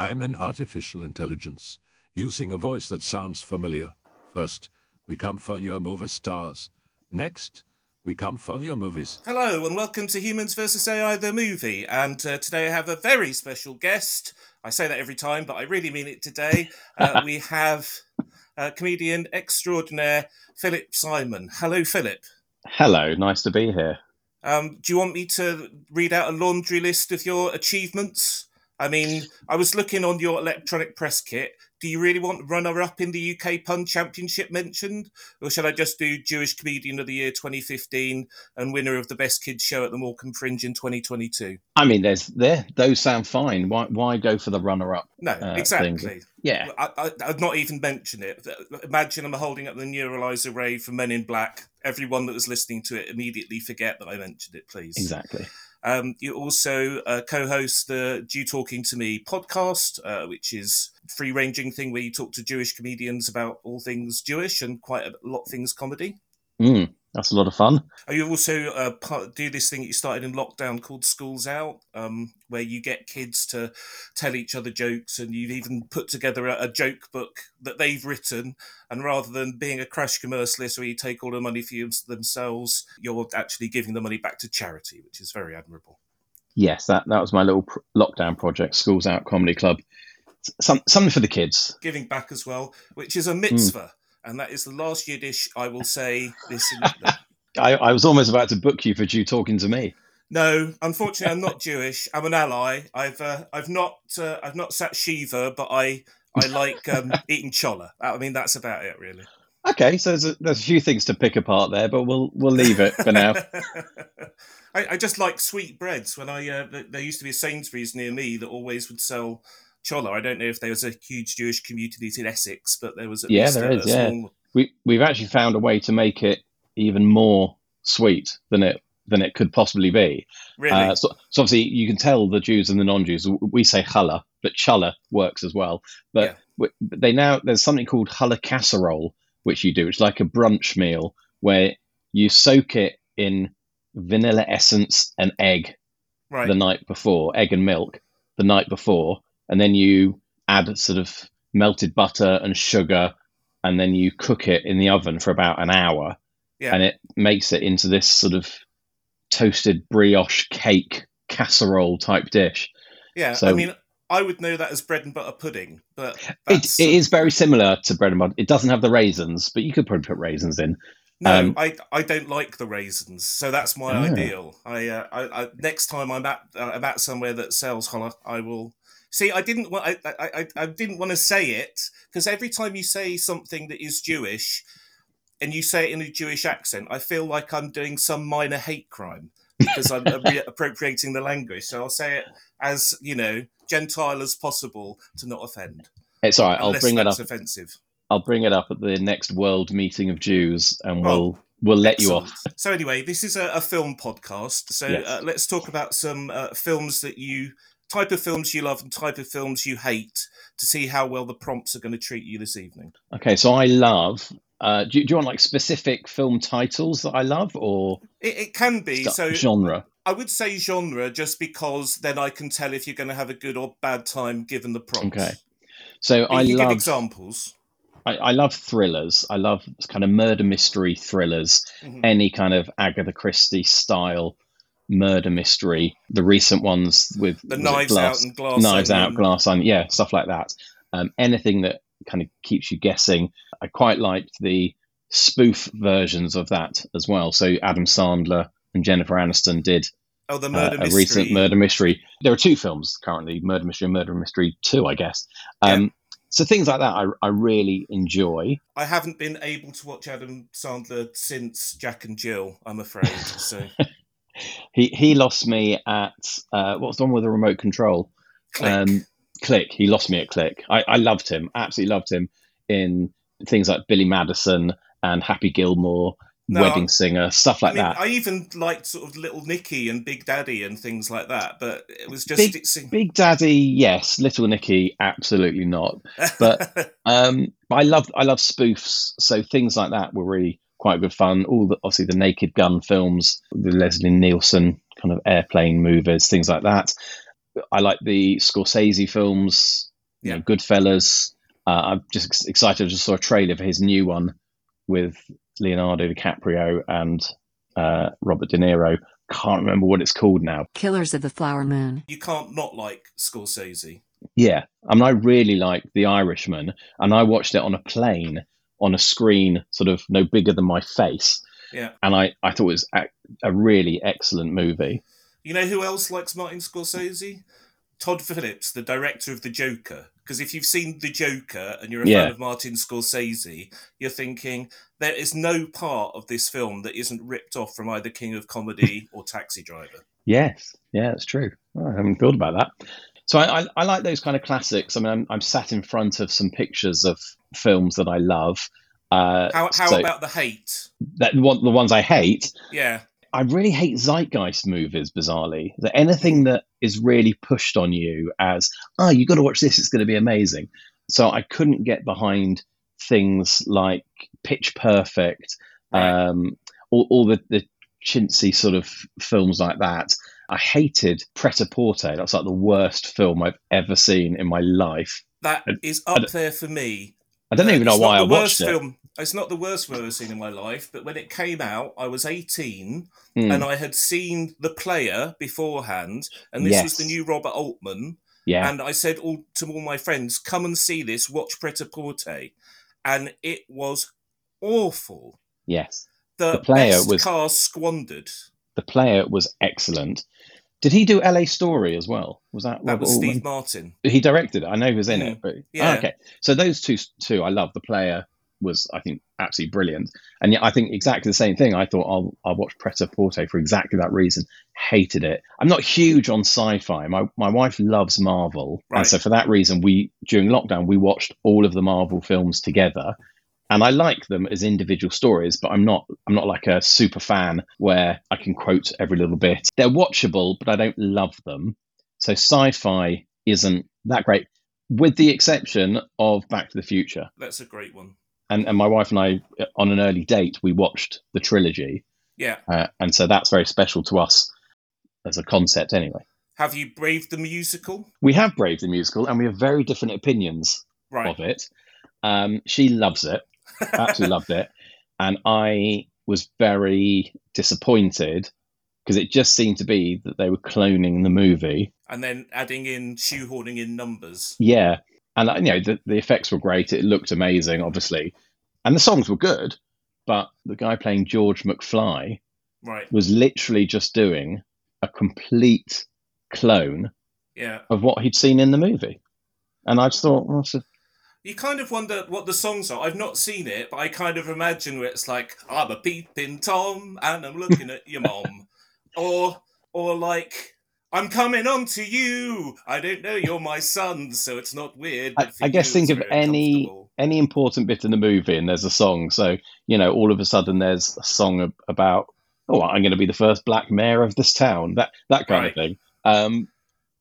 I'm an artificial intelligence, using a voice that sounds familiar. First, we come for your movie stars. Next, we come for your movies. Hello, and welcome to Humans vs. AI, the movie. And uh, today I have a very special guest. I say that every time, but I really mean it today. Uh, we have uh, comedian extraordinaire Philip Simon. Hello, Philip. Hello, nice to be here. Um, do you want me to read out a laundry list of your achievements? I mean, I was looking on your electronic press kit. Do you really want runner up in the UK Pun Championship mentioned? Or shall I just do Jewish Comedian of the Year 2015 and winner of the Best Kids Show at the Morecambe Fringe in 2022? I mean, there's there those sound fine. Why why go for the runner up? No, uh, exactly. thing? Yeah, I, I, I'd not even mention it. Imagine I'm holding up the Neuralyzer Ray for Men in Black. Everyone that was listening to it immediately forget that I mentioned it, please. exactly. Um, you also uh, co-host the "Jew Talking to Me" podcast, uh, which is free-ranging thing where you talk to Jewish comedians about all things Jewish and quite a lot of things comedy. Mm, that's a lot of fun. You also uh, part, do this thing that you started in lockdown called Schools Out, um, where you get kids to tell each other jokes, and you've even put together a, a joke book that they've written. And rather than being a crash commercialist where you take all the money for you themselves, you're actually giving the money back to charity, which is very admirable. Yes, that that was my little pr- lockdown project, Schools Out Comedy Club. Some something for the kids. Giving back as well, which is a mitzvah. And that is the last Yiddish I will say this. I, I was almost about to book you for you talking to me. No, unfortunately, I'm not Jewish. I'm an ally. I've uh, I've not uh, I've not sat shiva, but I I like um, eating chollah. I mean, that's about it, really. Okay, so there's a, there's a few things to pick apart there, but we'll we'll leave it for now. I, I just like sweet breads. When I uh, there used to be a Sainsbury's near me that always would sell chollah. I don't know if there was a huge Jewish community in Essex, but there was at Yeah, least there a, is, a yeah. small- we we've actually found a way to make it even more sweet than it than it could possibly be. Really, Uh, so, so obviously you can tell the Jews and the non-Jews. We say challah, but challah works as well. But Yeah. they now there's something called challah casserole, which you do. It's like a brunch meal where you soak it in vanilla essence and egg right? the night before, egg and milk the night before, and then you add sort of melted butter and sugar, and then you cook it in the oven for about an hour, Yeah. and it makes it into this sort of toasted brioche cake casserole type dish. yeah, so- I mean, I would know that as bread and butter pudding, but It, it is very similar to bread and butter. It doesn't have the raisins, but you could probably put raisins in. No, Um, I, I don't like the raisins, so that's my Ah. ideal. I, uh, I, I next time I'm at uh, I'm at somewhere that sells challah, I will see. I didn't want I, I, I, didn't want to say it because every time you say something that is Jewish, and you say it in a Jewish accent, I feel like I'm doing some minor hate crime because I'm appropriating the language. So I'll say it as you know gentile as possible to not offend. It's all right. I'll bring it up. offensive. I'll bring it up at the next world meeting of Jews, and Oh, we'll we'll let you Excellent. off. So anyway, this is a, a film podcast. So Yes. uh, let's talk about some uh, films that you type of films you love and type of films you hate to see how well the prompts are going to treat you this evening. Okay, so I love. Uh, do, you- do you want like specific film titles that I love, or It, it can be stu- so. genre? I would say genre just because then I can tell if you're going to have a good or bad time given the prompts. Okay. So But I you can give love. examples. I, I love thrillers. I love kind of murder mystery thrillers. Mhm. Any kind of Agatha Christie style murder mystery. The recent ones with The knives Glass- out and glass. Knives Out, Glass Onion, yeah, stuff like that. Um, anything that kind of keeps you guessing. I quite liked the spoof versions of that as well. So Adam Sandler and Jennifer Aniston did Oh, the uh, murder a mystery. recent murder mystery. There are two films currently: Murder Mystery and Murder Mystery Two, I guess. Um, So things like that, I, I really enjoy. I haven't been able to watch Adam Sandler since Jack and Jill. I'm afraid. So He he lost me at uh, what's the one with the remote control? click. Um, Click. He lost me at Click. I, I loved him, absolutely loved him in things like Billy Madison and Happy Gilmore, No, Wedding Singer, stuff like I mean, that. I even liked sort of Little Nicky and Big Daddy and things like that, but it was just Big- it seemed- Big Daddy, yes. Little Nicky, absolutely not. but- Um, but I love I love spoofs, so things like that were really quite good fun. All the obviously the Naked Gun films, the Leslie Nielsen kind of airplane movies, things like that. I like the Scorsese films, you Yeah. know, Goodfellas. Uh, I'm just excited. I just saw a trailer for his new one with Leonardo DiCaprio and uh, Robert De Niro. Can't remember what it's called now. Killers of the Flower Moon. You can't not like Scorsese. Yeah, I mean, I really like The Irishman, and I watched it on a plane on a screen sort of no bigger than my face, Yeah. and I, I thought it was a, a really excellent movie. You know who else likes Martin Scorsese? Todd Phillips, the director of The Joker. Because if you've seen The Joker and you're a Yeah. fan of Martin Scorsese, you're thinking there is no part of this film that isn't ripped off from either King of Comedy or Taxi Driver. Yes, yeah, that's true. Oh, I haven't thought about that. So I, I, I like those kind of classics. I mean, I'm, I'm sat in front of some pictures of films that I love. Uh, How, how so about The Hate? that one, the ones I hate? Yeah. I really hate zeitgeist movies, bizarrely. That anything that is really pushed on you as, oh, you got to watch this, it's going to be amazing. So I couldn't get behind things like Pitch Perfect, um, all, all the, the chintzy sort of films like that. I hated Pret a Porter. That's like the worst film I've ever seen in my life. That I- is up there for me. I don't Uh, even know it's why I watched it. Film. It's not the worst film I've seen in my life, but when it came out, I was 18 Hmm, and I had seen The Player beforehand, and this was the new Robert Altman. yeah, And I said all, to all my friends, come and see this, watch Pret a Porter. And it was awful. yes. The, The Player best was- cast squandered. The player was excellent. Did he do LA Story as well? Was that That Robert was Altman? Steve Martin. He directed it. I know he was in Mm, it, but yeah. Oh, okay. So those two, two, I love. The player was, I think, absolutely brilliant, and yet I think exactly the same thing. I thought I'll I'll watch Pret a Porter for exactly that reason. Hated it. I'm not huge on sci-fi. My my wife loves Marvel, Right. and so for that reason, we during lockdown we watched all of the Marvel films together. And I like them as individual stories, but I'm not I'm not like a super fan where I can quote every little bit. They're watchable, but I don't love them. So sci-fi isn't that great, with the exception of Back to the Future. That's a great one. And and my wife and I, on an early date, we watched the trilogy, Yeah. uh, and so that's very special to us as a concept. Anyway, Have you braved the musical? we have braved the musical, and we have very different opinions Right. of it. Um, she loves it, absolutely loved it, and I was very disappointed because it just seemed to be that they were cloning the movie. and then adding in, shoehorning in numbers. Yeah, and you know the the effects were great. It looked amazing, obviously, and the songs were good. But the guy playing George McFly Right. was literally just doing a complete clone Yeah. of what he'd seen in the movie, and I just thought, well, it's a- You kind of wonder what the songs are. I've not seen it, but I kind of imagine where it's like, I'm a peeping Tom and I'm looking at your mom. Or or like I'm coming on to you. I don't know you're my son, so it's not weird. I, I guess think of any any important bit in the movie, and there's a song. So you know, all of a sudden, there's a song about, oh, I'm going to be the first black mayor of this town. That that kind Right. of thing. Um,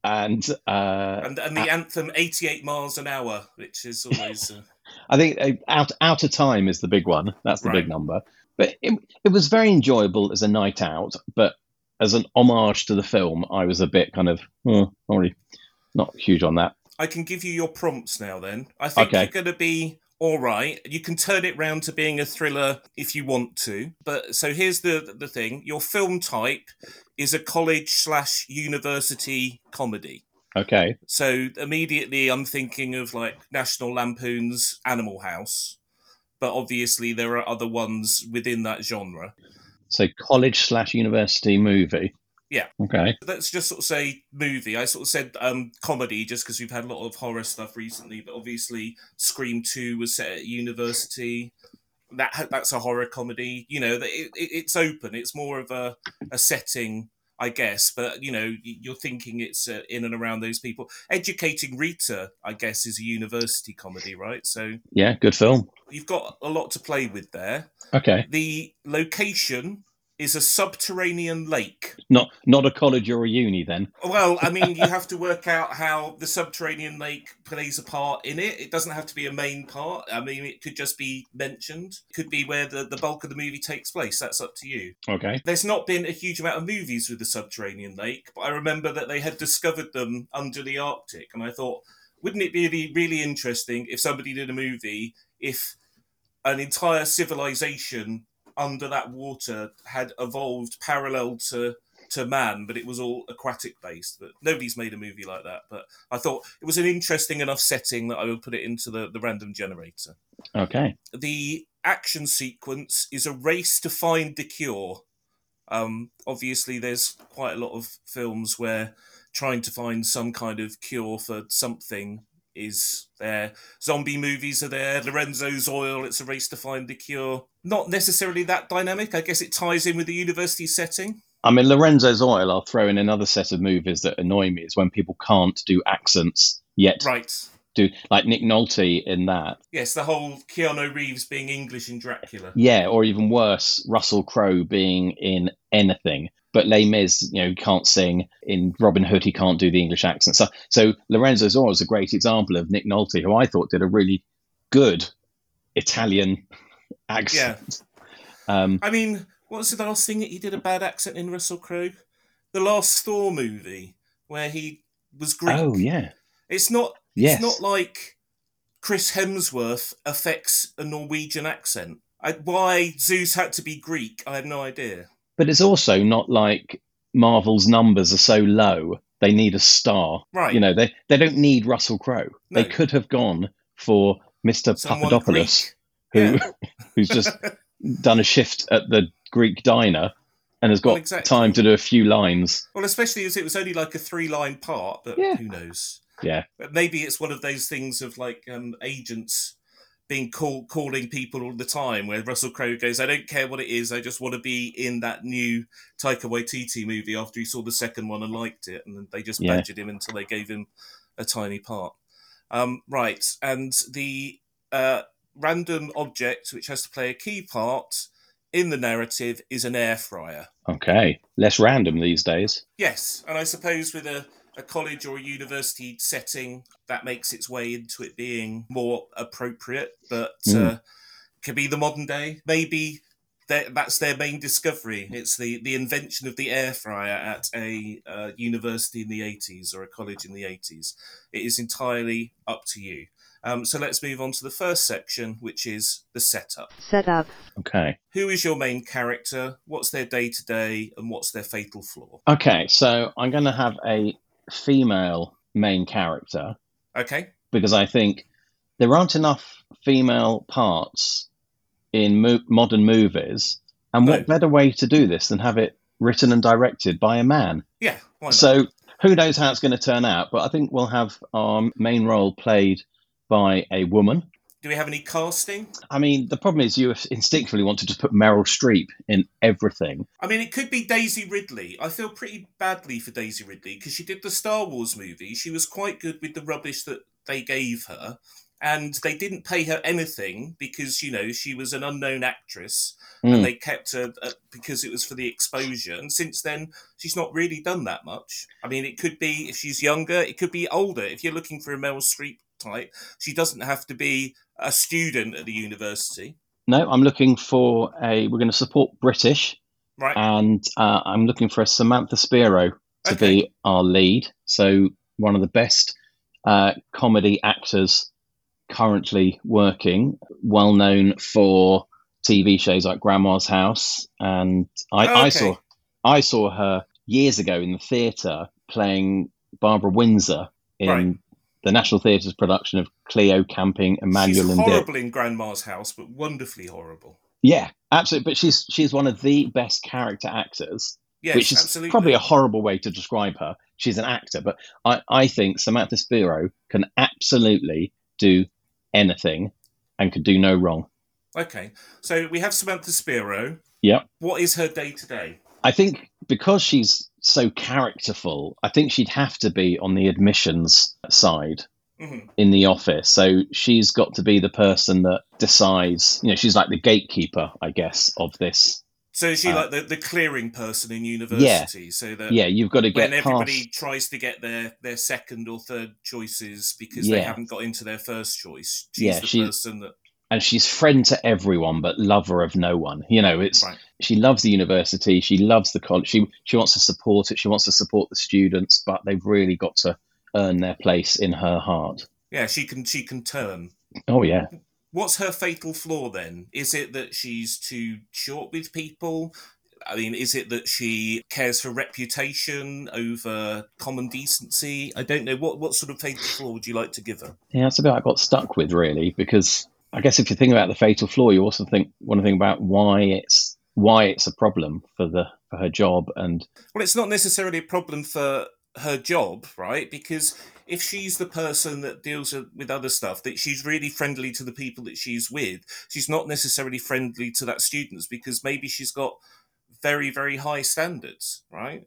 and uh, and and the anthem 88 miles an hour, which is always uh, I think uh, out out of time is the big one. That's the big number. But it, it was very enjoyable as a night out. But as an homage to the film, I was a bit kind of hmm, not not huge on that. I can give you your prompts now. Then I think Okay. you're going to be all right. You can turn it round to being a thriller if you want to. But so here's the the thing: your film type is a college slash university comedy. Okay, So immediately I'm thinking of like National Lampoon's Animal House, but obviously there are other ones within that genre. so college slash university movie. Yeah. Okay. let's just sort of say movie. I sort of said um, comedy just because we've had a lot of horror stuff recently, but obviously Scream Two was set at university. That that's a horror comedy. You know, that it, it, it's open. It's more of a a setting, I guess. But you know, you're thinking it's uh, in and around those people. Educating Rita, I guess, is a university comedy, right? So Yeah, good film. you've got a lot to play with there. Okay. The location is a subterranean lake. Not not a college or a uni then. Well, I mean, you have to work out how the subterranean lake plays a part in it. It doesn't have to be a main part. I mean, it could just be mentioned. It could be where the, the bulk of the movie takes place. That's up to you. Okay. There's not been a huge amount of movies with the subterranean lake, but I remember that they had discovered them under the Arctic, and I thought, wouldn't it be really, really interesting if somebody did a movie if an entire civilization under that water had evolved parallel to to man, but it was all aquatic based. But nobody's made a movie like that. But I thought it was an interesting enough setting that I would put it into the, the random generator. Okay. The action sequence is a race to find the cure. Um, obviously, there's quite a lot of films where trying to find some kind of cure for something is there. Zombie movies are there. Lorenzo's Oil, it's a race to find the cure. Not necessarily that dynamic. I guess it ties in with the university setting. I mean, Lorenzo's Oil, I'll throw in another set of movies that annoy me is when people can't do accents yet Right. do, like Nick Nolte in that. Yes, the whole Keanu Reeves being English in Dracula. Yeah, or even worse, Russell Crowe being in anything. But Les Mis, you know, can't sing. In Robin Hood, he can't do the English accent. So, so Lorenzo's Oil is a great example of Nick Nolte, who I thought did a really good Italian accent. Um, I mean, what was the last thing that he did a bad accent in Russell Crowe? The last Thor movie where he was Greek. oh, yeah. It's not. Yes. It's not like Chris Hemsworth affects a Norwegian accent. I, why Zeus had to be Greek, I have no idea. But it's also not like Marvel's numbers are so low they need a star. Right. You know, they they don't need Russell Crowe. They could have gone for Mr. Someone Papadopoulos, Greek. who who's just done a shift at the Greek diner and has got Well, exactly. time to do a few lines. Well, especially as it was only like a three-line part, but Yeah. who knows? Yeah. But maybe it's one of those things of like um, agents being call, calling people all the time, where Russell Crowe goes, "I don't care what it is, I just want to be in that new Taika Waititi movie." After he saw the second one and liked it, and then they just Yeah. badgered him until they gave him a tiny part. Um, right, and the uh, random object which has to play a key part in the narrative is an air fryer. Okay. Less random these days. Yes, and I suppose with a, a college or a university setting, that makes its way into it being more appropriate, but Mm. uh, could be the modern day. Maybe that's their main discovery. It's the, the invention of the air fryer at a uh, university in the 80s or a college in the 80s. It is entirely up to you. Um, so let's move on to the first section, which is the setup. Setup. Okay. Who is your main character? What's their day to day? And what's their fatal flaw? Okay, so I'm going to have a female main character Okay. because I think there aren't enough female parts in mo- modern movies. And No. what better way to do this than have it written and directed by a man? Yeah. So who knows how it's going to turn out? But I think we'll have our main role played by a woman. Do we have any casting? I mean, the problem is you instinctively want to just put Meryl Streep in everything. I mean, it could be Daisy Ridley. I feel pretty badly for Daisy Ridley because she did the Star Wars movie. She was quite good with the rubbish that they gave her. And they didn't pay her anything because, you know, she was an unknown actress Mm. and they kept her uh, because it was for the exposure. And since then, she's not really done that much. I mean, it could be if she's younger, it could be older. If you're looking for a Meryl Streep type, she doesn't have to be a student at the university. No, I'm looking for a. We're going to support British, Right. and uh, I'm looking for a Samantha Spiro to Okay. be our lead. So one of the best uh, comedy actors currently working, well known for TV shows like Grandma's House, and I, Oh, I saw I saw her years ago in the theatre playing Barbara Windsor in Right. The National Theatre's production of Cleo Camping Emmanuelle she's and Dick. horrible in Grandma's house, but wonderfully horrible. Yeah, absolutely. But she's she's one of the best character actors, Yes, which is absolutely. probably a horrible way to describe her. She's an actor, but I, I think Samantha Spiro can absolutely do anything and could do no wrong. Okay, so we have Samantha Spiro. Yep. What is her day to day? I think because she's so characterful, I think she'd have to be on the admissions side Mhm. in the office. So she's got to be the person that decides, you know, she's like the gatekeeper, I guess, of this. So is she Uh, like the, the clearing person in university? Yeah, So that Yeah, you've got to get when everybody past. tries to get their, their second or third choices because Yeah. they haven't got into their first choice, she's Yeah, the she- person that and she's friend to everyone but lover of no one you know it's Right. she loves the university she loves the college she she wants to support it she wants to support the students but they've really got to earn their place in her heart Yeah, she can she can turn. Oh yeah. What's her fatal flaw then? Is it that she's too short with people? I mean, is it that she cares for reputation over common decency? I don't know. What what sort of fatal flaw would you like to give her? Yeah, that's a bit I got stuck with really, because I guess if you think about the fatal flaw, you also think want to think about why it's why it's a problem for the for her job and Well, it's not necessarily a problem for her job, right? Because if she's the person that deals with other stuff, that she's really friendly to the people that she's with, she's not necessarily friendly to that students because maybe she's got very, very high standards, right?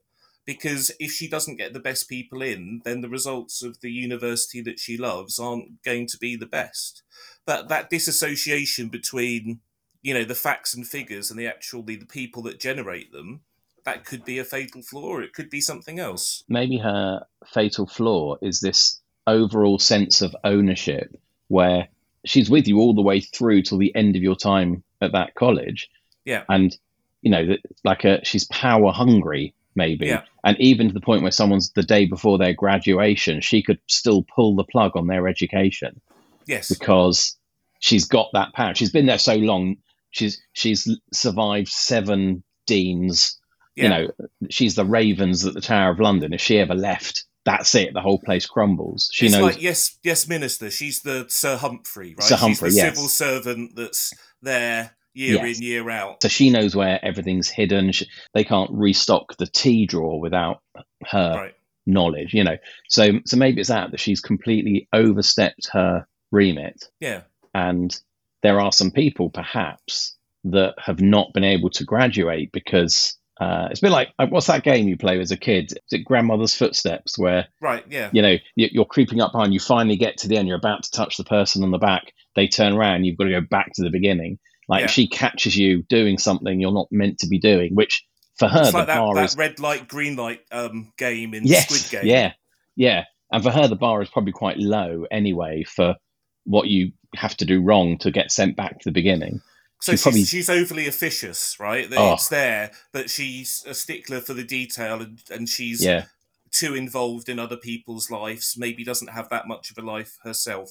Because if she doesn't get the best people in, then the results of the university that she loves aren't going to be the best. But that disassociation between, you know, the facts and figures and the actually the people that generate them, that could be a fatal flaw or it could be something else. maybe her fatal flaw is this overall sense of ownership where she's with you all the way through till the end of your time at that college Yeah. and you know that like a she's power hungry maybe Yeah. and even to the point where someone's the day before their graduation she could still pull the plug on their education Yes. because she's got that power she's been there so long she's she's survived seven deans Yeah. you know she's the ravens at the tower of london if she ever left that's it the whole place crumbles she it's knows like yes, yes, minister. She's the Sir Humphrey, right? Sir Humphrey, She's the yes. civil servant that's there year Yes. in, year out. so she knows where everything's hidden she, they can't restock the tea drawer without her Right. knowledge you know so so maybe it's that that she's completely overstepped her remit Yeah. and there are some people perhaps that have not been able to graduate because uh, it's a bit like like, what's that game you play as a kid? Is it Grandmother's Footsteps, where Right. Yeah. you know you- you're creeping up behind, you finally get to the end, you're about to touch the person on the back, they turn around, you've got to go back to the beginning. Like Yeah. she catches you doing something you're not meant to be doing, which for her It's the like that, bar that is red light, green light um, game in yes, Squid Game. yeah, yeah, and for her the bar is probably quite low anyway for what you have to do wrong to get sent back to the beginning. So She she's, probably- she's overly officious, right? That Oh. It's there, but she's a stickler for the detail and, and she's Yeah, too involved in other people's lives, maybe doesn't have that much of a life herself.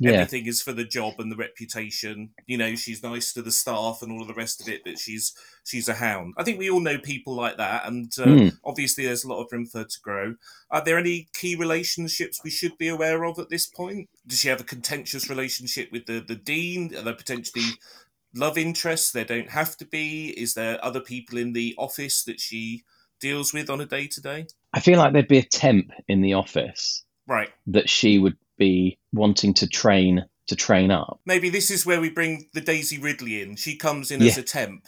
Yeah, Everything is for the job and the reputation. You know, she's nice to the staff and all of the rest of it, but she's she's a hound. I think we all know people like that, and uh, Mm. obviously there's a lot of room for her to grow. Are there any key relationships we should be aware of at this point? Does she have a contentious relationship with the the dean? Are there potentially love interests? There don't have to be. Is there other people in the office that she deals with on a day to day? I feel like there'd be a temp in the office Right. that she would be wanting to train to train up. Maybe this is where we bring the Daisy Ridley in. She comes in as a temp.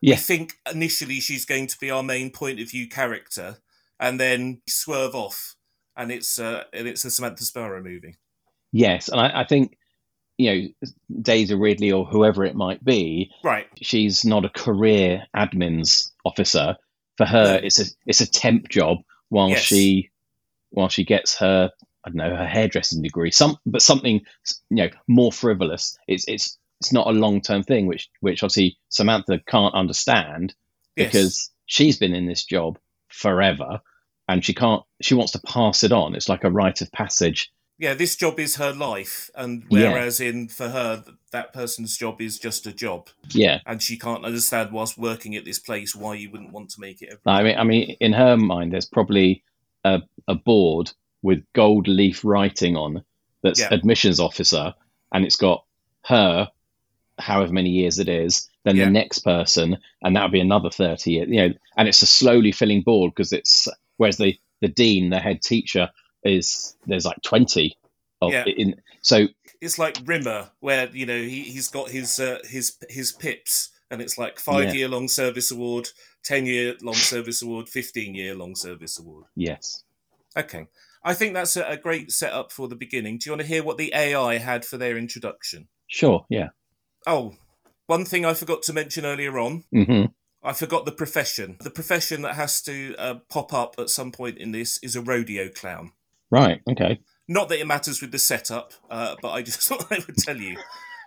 Yeah. We think initially she's going to be our main point of view character, and then swerve off, and it's uh, and it's a Samantha Spiro movie. Yes, and I, I think you know Daisy Ridley or whoever it might be, Right. she's not a career admins officer. For her, it's a it's a temp job while Yes. she while she gets her I don't know her hairdressing degree. Some but something you know more frivolous. It's it's it's not a long term thing, which which obviously Samantha can't understand Yes. because she's been in this job forever and she can't she wants to pass it on. It's like a rite of passage. yeah, this job is her life, and Yeah. whereas in for her that person's job is just a job, Yeah. and she can't understand whilst working at this place why you wouldn't want to make it. I mean, I mean, in her mind, there's probably a, a board with gold leaf writing on that's Yeah. admissions officer, and it's got her, however many years it is, then Yeah. the next person, and that would be another thirty years. You know, and it's a slowly filling board because it's whereas the the dean, the head teacher, is there's like twenty. Of, Yeah. in, so it's like Rimmer, where you know he he's got his uh, his his pips, and it's like five Yeah. year long service award, ten year long service award, fifteen year long service award. yes, Okay, I think that's a, a great setup for the beginning. Do you want to hear what the AI had for their introduction? sure, yeah, Oh, one thing I forgot to mention earlier on. hmm I forgot the profession. The profession that has to uh, pop up at some point in this is a rodeo clown. right, okay, Not that it matters with the setup, uh, but I just thought I would tell you.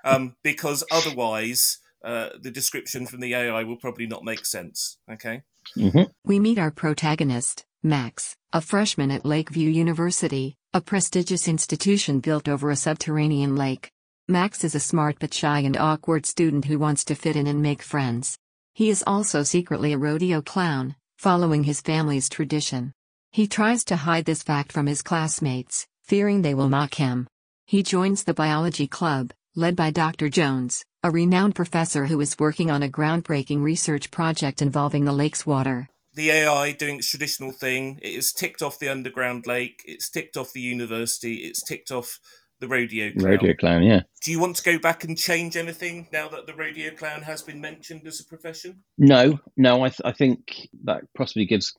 Um, because otherwise, uh, the description from the AI will probably not make sense. Okay? hmm We meet our protagonist, Max, a freshman at Lakeview University, a prestigious institution built over a subterranean lake. Max is a smart but shy and awkward student who wants to fit in and make friends. He is also secretly a rodeo clown, following his family's tradition. He tries to hide this fact from his classmates, fearing they will mock him. He joins the biology club, led by Dr. Jones, a renowned professor who is working on a groundbreaking research project involving the lake's water. The AI doing its traditional thing. It has ticked off the underground lake. It's ticked off the university. It's ticked off the rodeo clown. Rodeo clown, yeah. Do you want to go back and change anything now that the rodeo clown has been mentioned as a profession? No, no, I, th- I think that possibly gives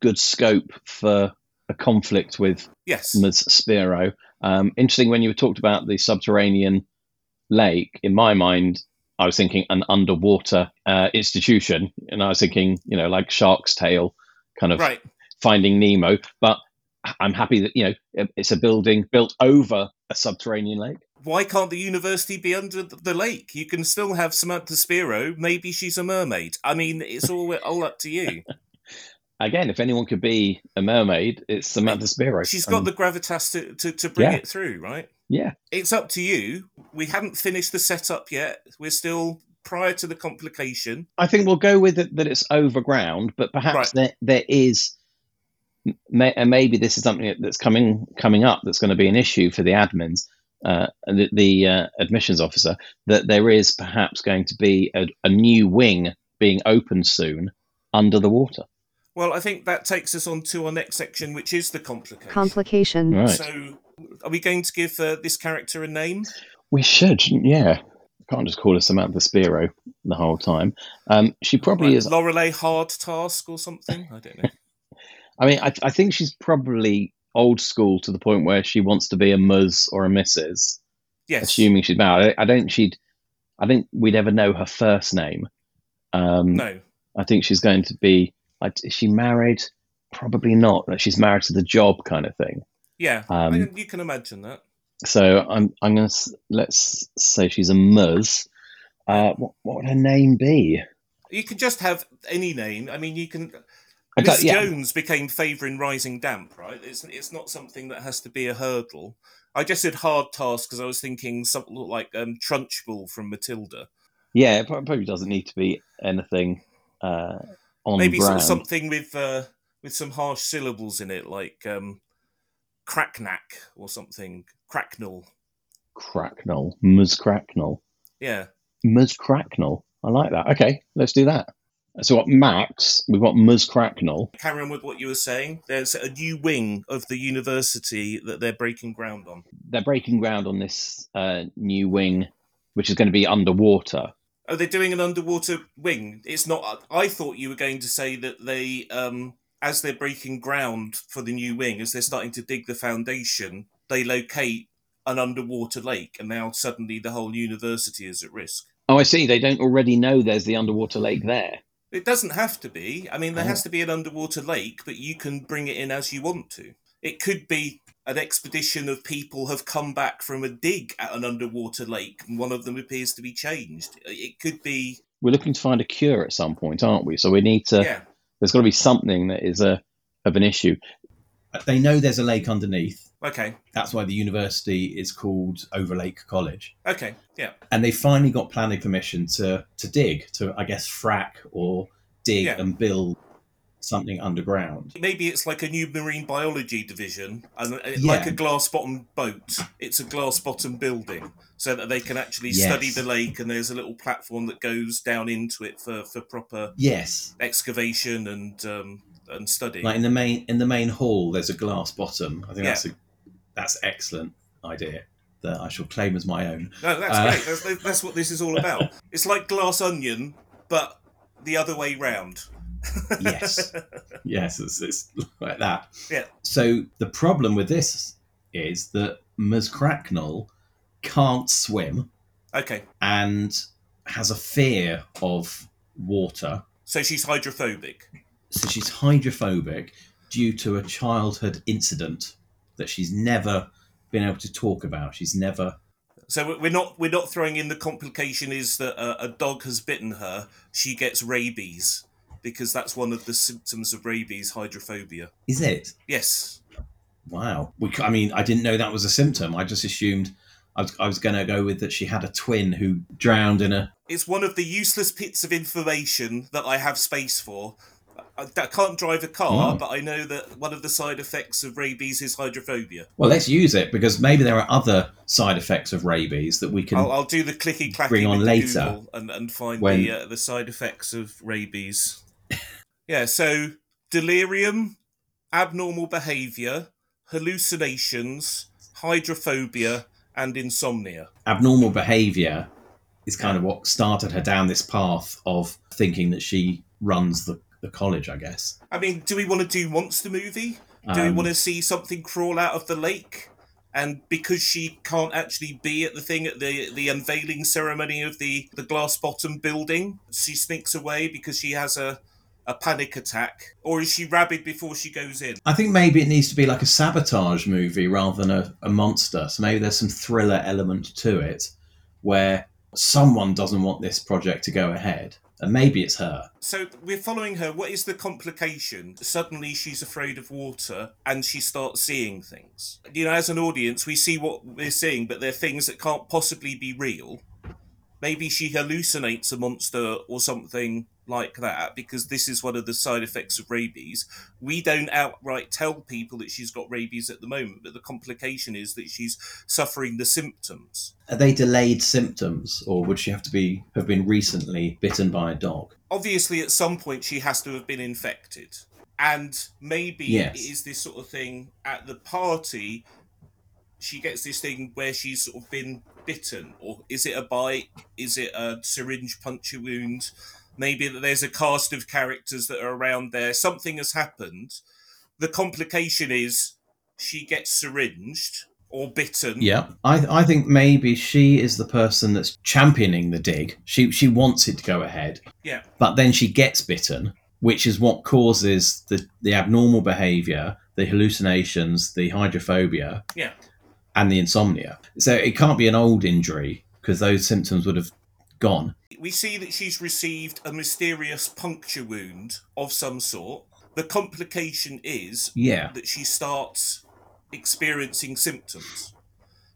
good scope for a conflict with Yes. Ms. Spiro. Um, interesting when you talked about the subterranean lake. In my mind, I was thinking an underwater uh, institution, and I was thinking, you know, like Shark's Tale, kind of Right. Finding Nemo. But I'm happy that you know it's a building built over a subterranean lake. Why can't the university be under the lake? You can still have Samantha Spiro. Maybe she's a mermaid. I mean, it's all all up to you. Again, if anyone could be a mermaid, it's Samantha Spiro. She's got Um, the gravitas to, to, to bring Yeah. it through, right? yeah. It's up to you. We haven't finished the setup yet. We're still prior to the complication. I think we'll go with it that it's overground, but perhaps Right. there there is, may, and maybe this is something that's coming coming up that's going to be an issue for the admins, uh, the, the uh, admissions officer. That there is perhaps going to be a, a new wing being opened soon under the water. Well, I think that takes us on to our next section, which is the complication. Complication. Right. So, are we going to give uh, this character a name? We should, yeah. Can't just call her Samantha Spiro the whole time. Um, she probably Like is. Lorelei Hard Task or something? I don't know. I mean, I, I think she's probably old school to the point where she wants to be a Ms or a Mrs. Yes. assuming she's married. I, I don't. She'd. I think we'd ever know her first name. Um, No. I think she's going to be. Like, is she married? Probably not. Like, she's married to the job kind of thing. Yeah. Um, I- you can imagine that. So I'm. I'm gonna. Let's say she's a Ms. Uh, what, what would her name be? You can just have any name. I mean, you can. Miss yeah. Jones became favouring Rising Damp, right? It's it's not something that has to be a hurdle. I just said hard task because I was thinking something like um, Trunchbull from Matilda. Yeah, it probably doesn't need to be anything uh, on Maybe brand. something with uh, with some harsh syllables in it, like um, cracknack or something. Cracknell. Cracknell, Ms. Cracknell, Yeah. Ms. Cracknell. I like that. Okay, let's do that. So what Max? We've got Ms. Cracknell. Carry on with what you were saying. There's a new wing of the university that they're breaking ground on. They're breaking ground on this uh, new wing, which is going to be underwater. Oh, they're doing an underwater wing. It's not. I thought you were going to say that they, um, as they're breaking ground for the new wing, as they're starting to dig the foundation, they locate an underwater lake, and now suddenly the whole university is at risk. Oh, I see. They don't already know there's the underwater lake there. It doesn't have to be. I mean, there Oh. has to be an underwater lake, but you can bring it in as you want to. It could be an expedition of people have come back from a dig at an underwater lake, and one of them appears to be changed. It could be, We're looking to find a cure at some point, aren't we? So we need to. yeah, There's got to be something that is a of an issue. They know there's a lake underneath. okay, That's why the university is called Overlake College. okay, yeah. And they finally got planning permission to to dig, to I guess frack or dig Yeah. and build something underground. Maybe it's like a new marine biology division, and uh, Yeah. like a glass bottom boat. It's a glass bottom building, so that they can actually study the lake, and there's a little platform that goes down into it for, for proper Yes. excavation and um, and study. Like in the main in the main hall there's a glass bottom. I think Yeah. that's a that's excellent idea that I shall claim as my own. No, that's Uh, great. That's, that's what this is all about. It's like glass onion, but the other way round. Yes. yes, it's, it's like that. Yeah. So the problem with this is that Ms. Cracknell can't swim Okay, and has a fear of water. so she's hydrophobic. So she's hydrophobic due to a childhood incident that she's never been able to talk about. She's never. So we- we're not we're not throwing in the complication is that a, a dog has bitten her. She gets rabies because that's one of the symptoms of rabies, hydrophobia. Is it? Yes. Wow. We, I mean, I didn't know that was a symptom. I just assumed I was, I was going to go with that she had a twin who drowned in a. It's one of the useless bits of information that I have space for. I, I can't drive a car, Oh. but I know that one of the side effects of rabies is hydrophobia. Well, let's use it because maybe there are other side effects of rabies that we can. I'll, I'll do the clicky clacky bring on later Google and, and find when- the uh, the side effects of rabies. Yeah, so delirium, abnormal behaviour, hallucinations, hydrophobia, and insomnia. abnormal behavior is kind of what started her down this path of thinking that she runs the, the college, I guess. I mean, do we want to do monster movie? Do we Um, want to see something crawl out of the lake? And because she can't actually be at the thing at the the unveiling ceremony of the the glass bottom building, she sneaks away because she has a a panic attack, or is she rabid before she goes in? I think maybe it needs to be like a sabotage movie rather than a, a monster. So maybe there's some thriller element to it where someone doesn't want this project to go ahead. And maybe it's her. So we're following her. What is the complication? Suddenly she's afraid of water and she starts seeing things. You know, as an audience, we see what we're seeing, but they're things that can't possibly be real. Maybe she hallucinates a monster or something like that because this is one of the side effects of rabies. We don't outright tell people that she's got rabies at the moment, but the complication is that she's suffering the symptoms. Are they delayed symptoms, or would she have to be have been recently bitten by a dog? obviously at some point she has to have been infected and maybe Yes. it is this sort of thing at the party she gets this thing where she's sort of been bitten or is it a bite is it a syringe puncture wound maybe that there's a cast of characters that are around there. Something has happened. The complication is she gets syringed or bitten. Yeah, I I think maybe she is the person that's championing the dig. She she wants it to go ahead, yeah. But then she gets bitten, which is what causes the the abnormal behavior, the hallucinations, the hydrophobia, yeah. and the insomnia. So it can't be an old injury because those symptoms would have gone. We see that she's received a mysterious puncture wound of some sort. The complication is Yeah, that she starts experiencing symptoms.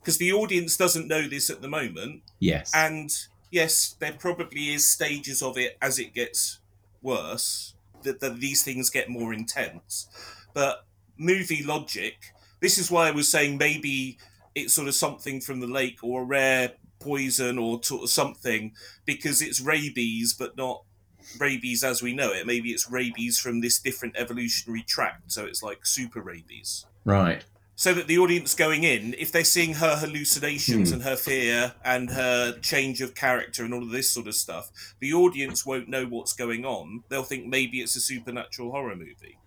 Because the audience doesn't know this at the moment. yes, And yes, there probably is stages of it as it gets worse, that, that these things get more intense. But movie logic, this is why I was saying maybe it's sort of something from the lake or a rare poison or something because it's rabies, but not rabies as we know it. Maybe it's rabies from this different evolutionary tract, so it's like super rabies right. so that the audience going in, if they're seeing her hallucinations Hmm. and her fear and her change of character and all of this sort of stuff, the audience won't know what's going on. They'll think maybe it's a supernatural horror movie,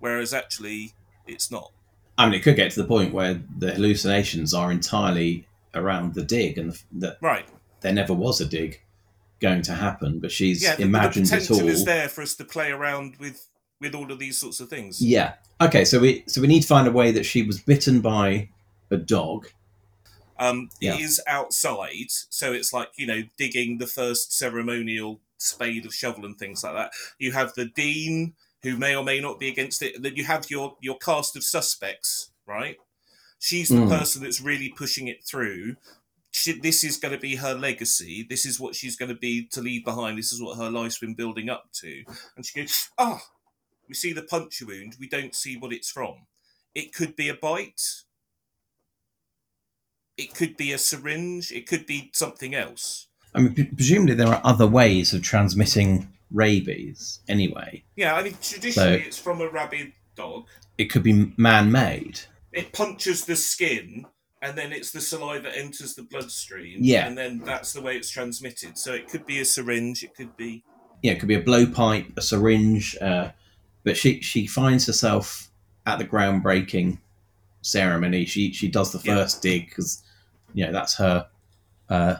whereas actually it's not. I mean, it could get to the point where the hallucinations are entirely around the dig, and that Right. there never was a dig going to happen, but she's Yeah, the, the imagined it potential all. is there for us to play around with with all of these sorts of things. Yeah. Okay. So we so we need to find a way that she was bitten by a dog. Um, Yeah. It is outside, so it's like you know digging the first ceremonial spade of shovel and things like that. You have the dean who may or may not be against it. Then you have your your cast of suspects, right? She's the Mm. person that's really pushing it through. She, this is going to be her legacy. This is what she's going to be to leave behind. This is what her life's been building up to. And she goes, "Ah, we see the puncture wound. We don't see what it's from. It could be a bite it could be a syringe it could be something else I mean, presumably there are other ways of transmitting rabies. Anyway, yeah i mean traditionally So- it's from a rabid dog it could be man-made. It punctures the skin and then it's the saliva enters the bloodstream Yeah. and then that's the way it's transmitted so it could be a syringe it could be Yeah, it could be a blowpipe, a syringe. Uh, but she she finds herself at the groundbreaking ceremony. She she does the Yeah. first dig because you know that's her uh,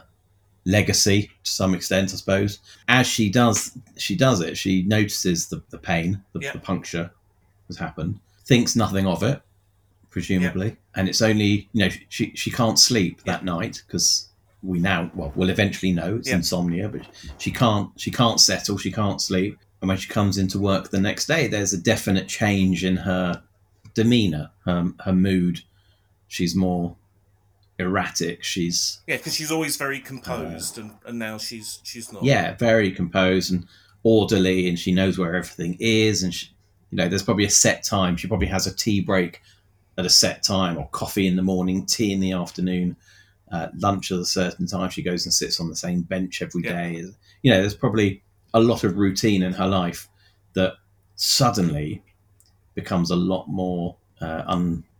legacy to some extent, I suppose. As she does she does it, she notices the, the pain, the, Yeah. the puncture has happened, thinks nothing of it, presumably, and it's only you know she she can't sleep that night because we now well we'll eventually know it's insomnia, but she can't she can't settle, she can't sleep, and when she comes into work the next day, there's a definite change in her demeanor, her, her mood. She's more erratic. She's Yeah, because she's always very composed, uh, and, and now she's she's not. yeah, very composed and orderly, and she knows where everything is. And she, you know, there's probably a set time. She probably has a tea break at a set time, or coffee in the morning, tea in the afternoon, uh, lunch at a certain time. She goes and sits on the same bench every Yeah. day. You know, there's probably a lot of routine in her life that suddenly becomes a lot more uh,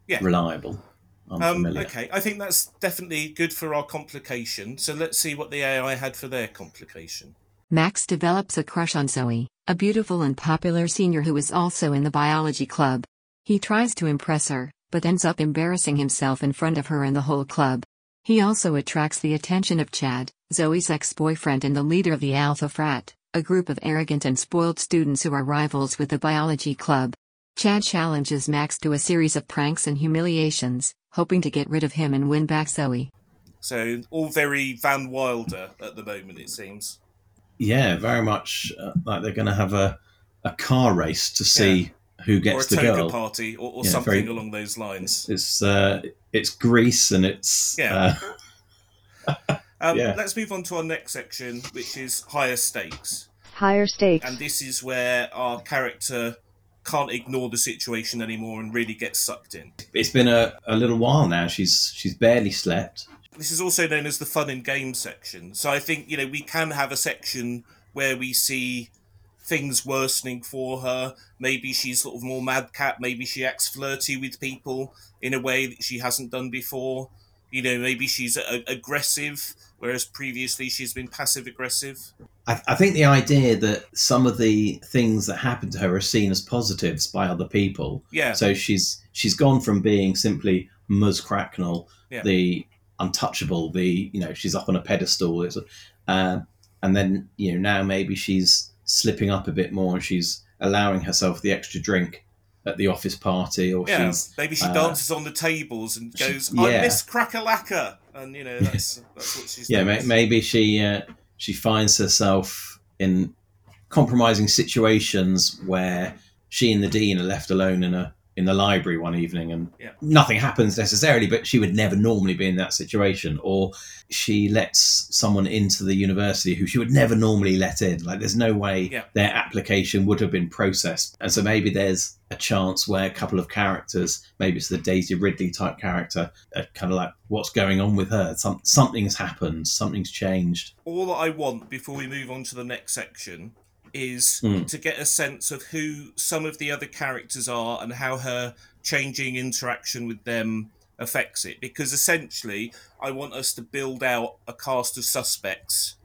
Yeah. unreliable, Um, okay, I think that's definitely good for our complication. So let's see what the AI had for their complication. Max develops a crush on Zoe, a beautiful and popular senior who is also in the biology club. He tries to impress her, but ends up embarrassing himself in front of her and the whole club. He also attracts the attention of Chad, Zoe's ex boyfriend and the leader of the Alpha Frat, a group of arrogant and spoiled students who are rivals with the biology club. Chad challenges Max to a series of pranks and humiliations, hoping to get rid of him and win back Zoe. So all very Van Wilder at the moment, it seems. Yeah, very much uh, like they're going to have a, a car race to see who gets or a gets the toga girl. party, or, or Yeah, something very- along those lines. It's uh, it's Greece and it's Yeah. uh, Um, yeah. Let's move on to our next section, which is higher stakes. Higher stakes. And this is where our character can't ignore the situation anymore and really gets sucked in. it's been a, a little while now. She's she's barely slept. This is also known as the fun and game section. So I think, you know, we can have a section where we see things worsening for her. Maybe she's sort of more madcap. Maybe she acts flirty with people in a way that she hasn't done before. You know, maybe she's a- aggressive, whereas previously she's been passive aggressive. I, I think the idea that some of the things that happen to her are seen as positives by other people. Yeah. So she's she's gone from being simply Muzz Cracknell, Yeah. the untouchable, the you know she's up on a pedestal, uh, and then you know now maybe she's slipping up a bit more and she's allowing herself the extra drink at the office party, or Yeah, she's maybe she uh, dances on the tables and she- goes, "I yeah. miss Crackalacka," and you know that's that's what she's. yeah, doing. maybe she uh, she finds herself in compromising situations where she and the dean are left alone in a in the library one evening and Yeah. nothing happens necessarily but she would never normally be in that situation. Or she lets someone into the university who she would never normally let in. Like there's no way Yeah. their application would have been processed. And so maybe there's a chance where a couple of characters maybe it's the daisy ridley type character are kind of like what's going on with her? Some, something's happened. Something's changed. All that I want before we move on to the next section is Mm. to get a sense of who some of the other characters are and how her changing interaction with them affects it. Because essentially, I want us to build out a cast of suspects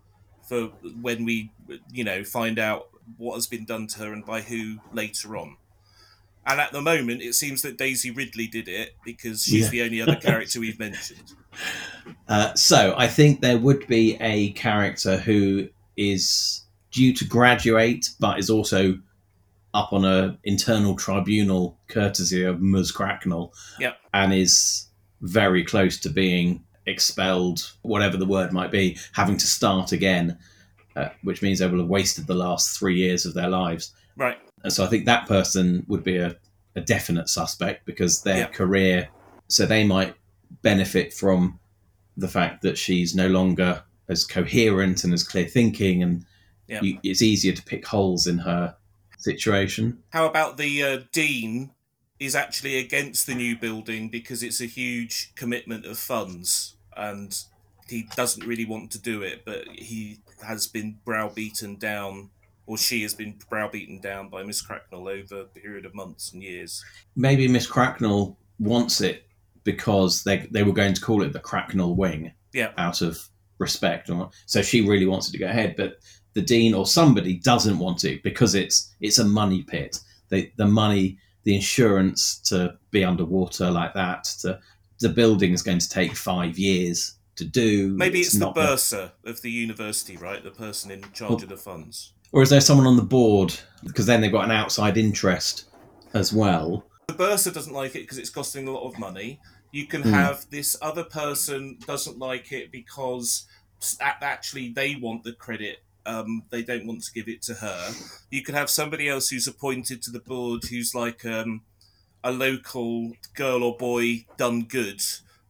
for when we, you know, find out what has been done to her and by who later on. And at the moment, it seems that Daisy Ridley did it because she's Yeah. the only other character we've mentioned. Uh, so I think there would be a character who is due to graduate, but is also up on a internal tribunal courtesy of Muz Cracknell, Yeah. and is very close to being expelled, whatever the word might be, having to start again, uh, which means they will have wasted the last three years of their lives. Right. And so I think that person would be a, a definite suspect because their Yeah. career, so they might benefit from the fact that she's no longer as coherent and as clear thinking, and Yeah. you, it's easier to pick holes in her situation. How about the uh, dean is actually against the new building because it's a huge commitment of funds and he doesn't really want to do it, but he has been browbeaten down, or she has been browbeaten down by Miss Cracknell over a period of months and years. Maybe Miss Cracknell wants it because they they were going to call it the Cracknell Wing. Yeah. out of respect or so she really wants it to go ahead but the dean or somebody doesn't want to because it's it's a money pit the the money the insurance to be underwater like that to the building is going to take five years to do Maybe it's, the not bursar of the university, right? The person in charge of the funds. or is there someone on the board because then they've got an outside interest as well the bursar doesn't like it because it's costing a lot of money. You can Hmm. have this other person doesn't like it because actually they want the credit. Um, they don't want to give it to her. You could have somebody else who's appointed to the board who's like um, a local girl or boy done good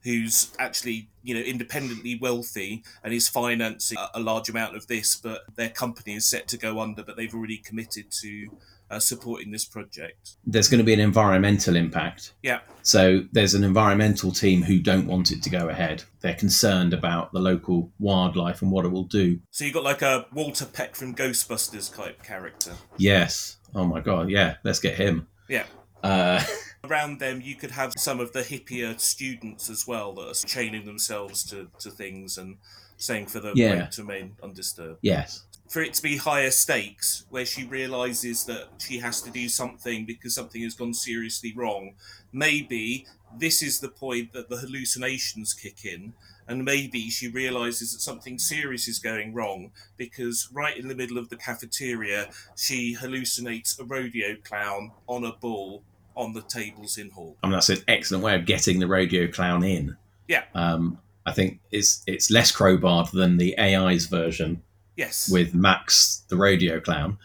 who's actually you know independently wealthy and is financing a, a large amount of this, but their company is set to go under, but they've already committed to uh, supporting this project. There's going to be an environmental impact. Yeah, So there's an environmental team who don't want it to go ahead. They're concerned about the local wildlife and what it will do. so you've got like a Walter Peck from Ghostbusters type character. Yes. Oh my god. Yeah. Let's get him. Yeah. Uh, around them you could have some of the hippier students as well that are chaining themselves to, to things and saying for the Yeah. right to remain undisturbed yes. For it to be higher stakes where she realizes that she has to do something because something has gone seriously wrong maybe this is the point that the hallucinations kick in and maybe she realizes that something serious is going wrong because right in the middle of the cafeteria she hallucinates a rodeo clown on a bull on the tables in hall I mean, that's an excellent way of getting the rodeo clown in. Yeah. Um, I think it's it's less crowbarred than the AI's version yes with Max the rodeo clown.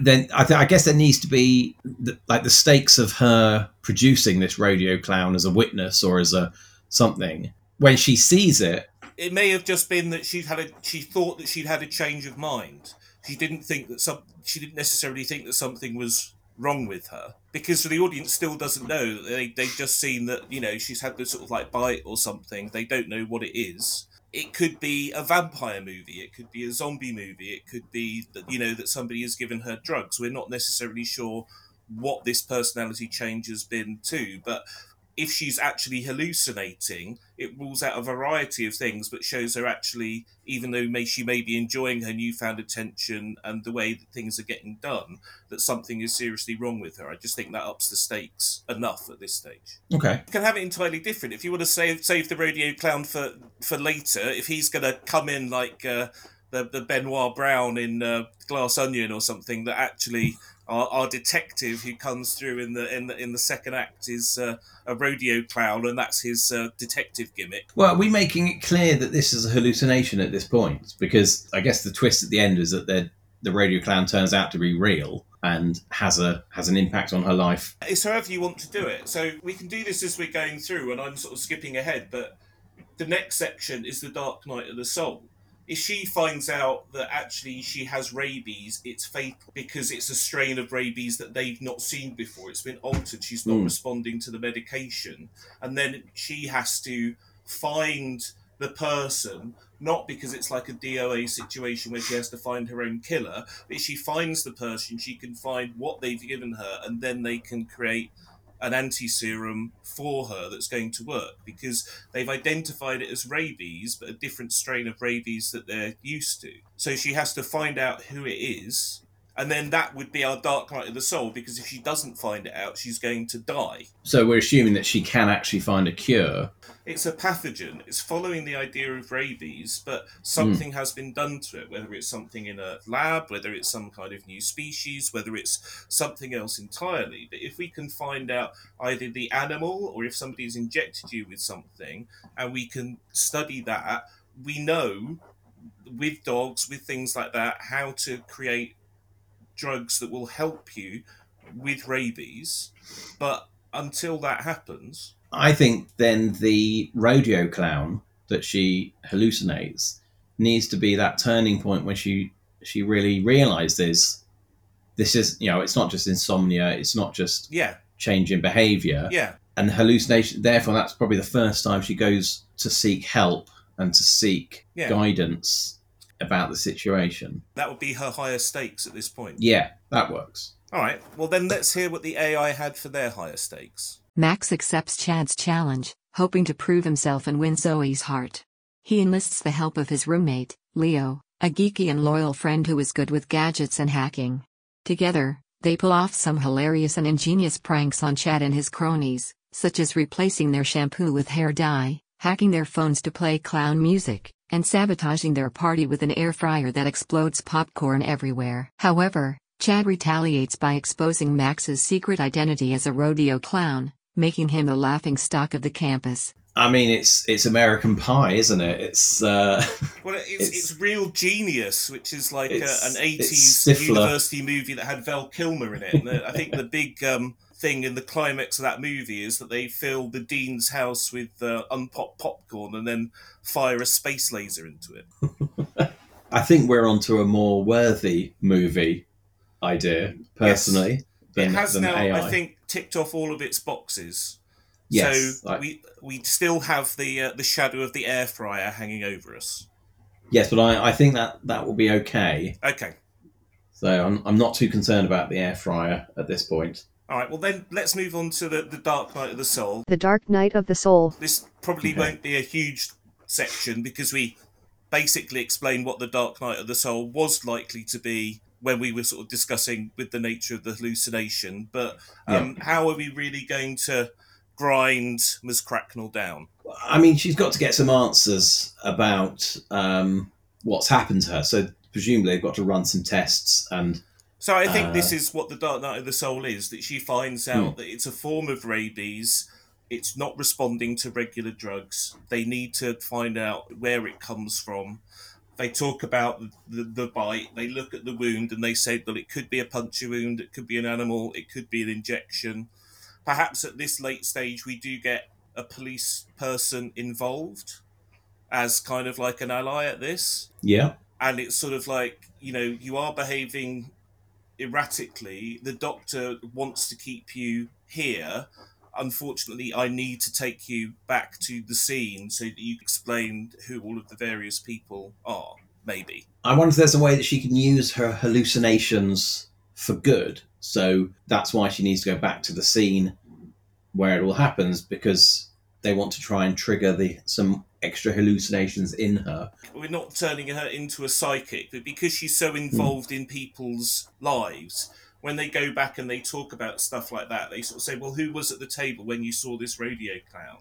Then I, th- I guess there needs to be the, like the stakes of her producing this radio clown as a witness or as a something. When she sees it, it may have just been that she'd had a she thought that she'd had a change of mind. She didn't think that some she didn't necessarily think that something was wrong with her because the audience still doesn't know. They they've just seen that you know she's had this sort of like bite or something. They don't know what it is. It could be a vampire movie. It could be a zombie movie. It could be that you know that somebody has given her drugs. We're not necessarily sure what this personality change has been to, but if she's actually hallucinating, it rules out a variety of things, but shows her actually, even though may, she may be enjoying her newfound attention and the way that things are getting done, that something is seriously wrong with her. I just think that ups the stakes enough at this stage. okay, You can have it entirely different. If you want to save save the rodeo clown for for later, if he's going to come in like uh, the the Benoit Blanc in uh, Glass Onion or something, that actually our, our detective who comes through in the in the in the second act is uh, a rodeo clown, and that's his uh, detective gimmick. Well, are we making it clear that this is a hallucination at this point? Because I guess the twist at the end is that the the rodeo clown turns out to be real and has a has an impact on her life. It's however you want to do it. So we can do this as we're going through, and I'm sort of skipping ahead, but the next section is the Dark Night of the Soul. If she finds out that actually she has rabies, it's fatal because it's a strain of rabies that they've not seen before. It's been altered. She's not Mm. responding to the medication. And then she has to find the person, not because it's like a DOA situation where she has to find her own killer, but if she finds the person, she can find what they've given her, and then they can create an anti serum for her that's going to work because they've identified it as rabies, but a different strain of rabies that they're used to. So she has to find out who it is, and then that would be our dark night of the soul because if she doesn't find it out, she's going to die. So we're assuming that she can actually find a cure. It's a pathogen. It's following the idea of rabies, but something hmm. has been done to it, whether it's something in a lab, whether it's some kind of new species, whether it's something else entirely. But if we can find out either the animal or if somebody's injected you with something, and we can study that, we know with dogs, with things like that, how to create drugs that will help you with rabies. But until that happens, I think then the rodeo clown that she hallucinates needs to be that turning point when she she really realizes this is you know it's not just insomnia it's not just yeah, change in behavior yeah. and hallucination therefore that's probably the first time she goes to seek help and to seek Yeah. guidance about the situation That would be her higher stakes at this point. yeah that works All right. Well, then let's hear what the AI had for their higher stakes. Max accepts Chad's challenge, hoping to prove himself and win Zoe's heart. He enlists the help of his roommate, Leo, a geeky and loyal friend who is good with gadgets and hacking. Together, they pull off some hilarious and ingenious pranks on Chad and his cronies, such as replacing their shampoo with hair dye, hacking their phones to play clown music, and sabotaging their party with an air fryer that explodes popcorn everywhere. However, Chad retaliates by exposing Max's secret identity as a rodeo clown, making him the laughing stock of the campus. i mean it's it's american pie isn't it it's uh Well, it's, It's- it's, Real Genius, which is like a, an 80s university movie that had Val Kilmer in it. And uh, I think the big um, thing in the climax of that movie is that they fill the dean's house with uh, unpopped popcorn and then fire a space laser into it. I think we're onto a more worthy movie idea, personally, than, it has than now, AI. I think, ticked off all of its boxes. Yes, so I- we we still have the uh, the shadow of the air fryer hanging over us. yes, but I, I think that that will be okay. Okay. So I'm, I'm not too concerned about the air fryer at this point. All right. Well, then let's move on to the, the Dark Night of the Soul. The Dark Night of the Soul. This probably Okay. won't be a huge section because we basically explained what the Dark Night of the Soul was likely to be when we were sort of discussing with the nature of the hallucination. But um, how are we really going to grind Ms. Cracknell down? I mean, she's got to get some answers about um, what's happened to her. So presumably they've got to run some tests and So I think Uh, this is what the Dark Night of the Soul is that she finds out Hmm. that it's a form of rabies. It's not responding to regular drugs. They need to find out where it comes from. They talk about the, the bite. They look at the wound and they say, that it could be a puncture wound. It could be an animal. It could be an injection. Perhaps at this late stage, we do get a police person involved as kind of like an ally at this yeah, and it's sort of like you know you are behaving erratically the doctor wants to keep you here unfortunately i need to take you back to the scene so that you explain who all of the various people are maybe I wonder if there's a way that she can use her hallucinations for good. So that's why she needs to go back to the scene where it all happens because they want to try and trigger the some extra hallucinations in her. we're not turning her into a psychic, but because she's so hmm. involved in people's lives, when they go back and they talk about stuff like that, they sort of say, "Well, who was at the table when you saw this rodeo clown?"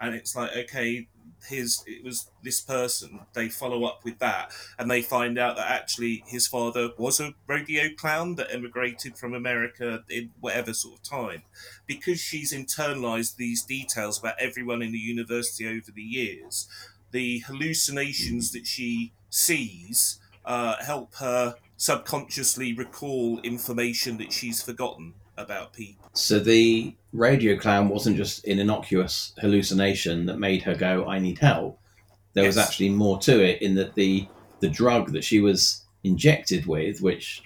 And it's like, okay, his it was this person. They follow up with that, and they find out that actually his father was a rodeo clown that emigrated from America in whatever sort of time. Because she's internalized these details about everyone in the university over the years, the hallucinations that she sees uh, help her subconsciously recall information that she's forgotten about people. So the rodeo clown wasn't just an innocuous hallucination that made her go, "I need help." There was actually more to it in that the the drug that she was injected with, which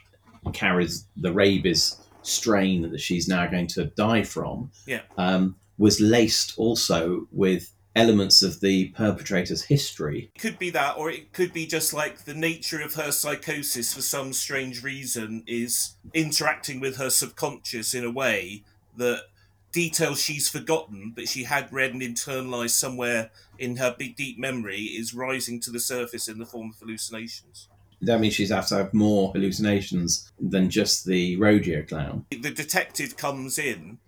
carries the rabies strain that she's now going to die from, Yeah. um, was laced also with elements of the perpetrator's history. It could be that, or it could be just like the nature of her psychosis for some strange reason is interacting with her subconscious in a way that details she's forgotten, but she had read and internalized somewhere in her big deep memory is rising to the surface in the form of hallucinations. That means she's have to have more hallucinations than just the rodeo clown. the detective comes in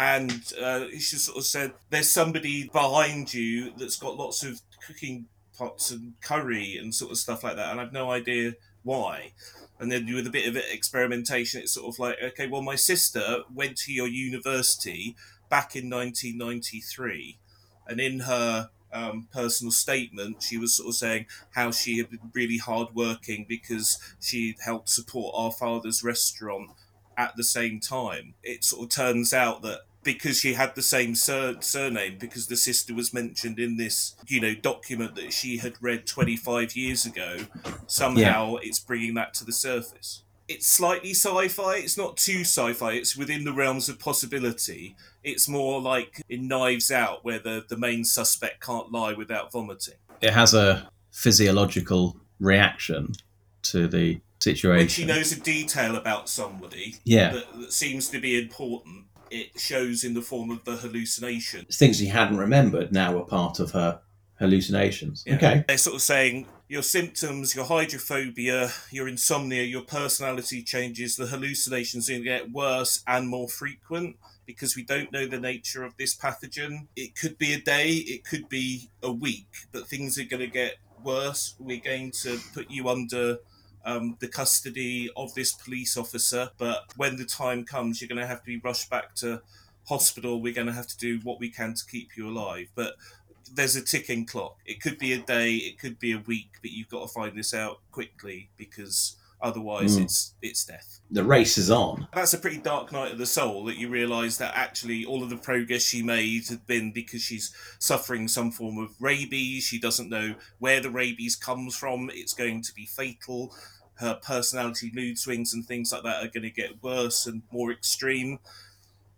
and uh, she sort of said, "There's somebody behind you that's got lots of cooking pots and curry and sort of stuff like that, and I've no idea why." And then with a bit of experimentation, it's sort of like, okay, well, my sister went to your university back in 1993, and in her um, personal statement, she was sort of saying how she had been really hardworking because she helped support our father's restaurant at the same time. It sort of turns out that because she had the same sur- surname, because the sister was mentioned in this, you know, document that she had read 25 years ago, somehow it's bringing that to the surface. It's slightly sci-fi. It's not too sci-fi. It's within the realms of possibility. It's more like in Knives Out, where the, the main suspect can't lie without vomiting. It has a physiological reaction to the situation. When she knows a detail about somebody Yeah. that, that seems to be important, it shows in the form of the hallucination. things he hadn't remembered now were part of her hallucinations. Yeah. Okay. They're sort of saying your symptoms, your hydrophobia, your insomnia, your personality changes, the hallucinations are going to get worse and more frequent because we don't know the nature of this pathogen. It could be a day, it could be a week, but things are going to get worse. We're going to put you under um, the custody of this police officer, but when the time comes, you're going to have to be rushed back to hospital. We're going to have to do what we can to keep you alive. But there's a ticking clock. It could be a day, it could be a week, but you've got to find this out quickly because Otherwise, Mm. it's it's death. The race is on. That's a pretty dark night of the soul that you realise that actually all of the progress she made had been because she's suffering some form of rabies. She doesn't know where the rabies comes from. It's going to be fatal. Her personality, mood swings, and things like that are going to get worse and more extreme.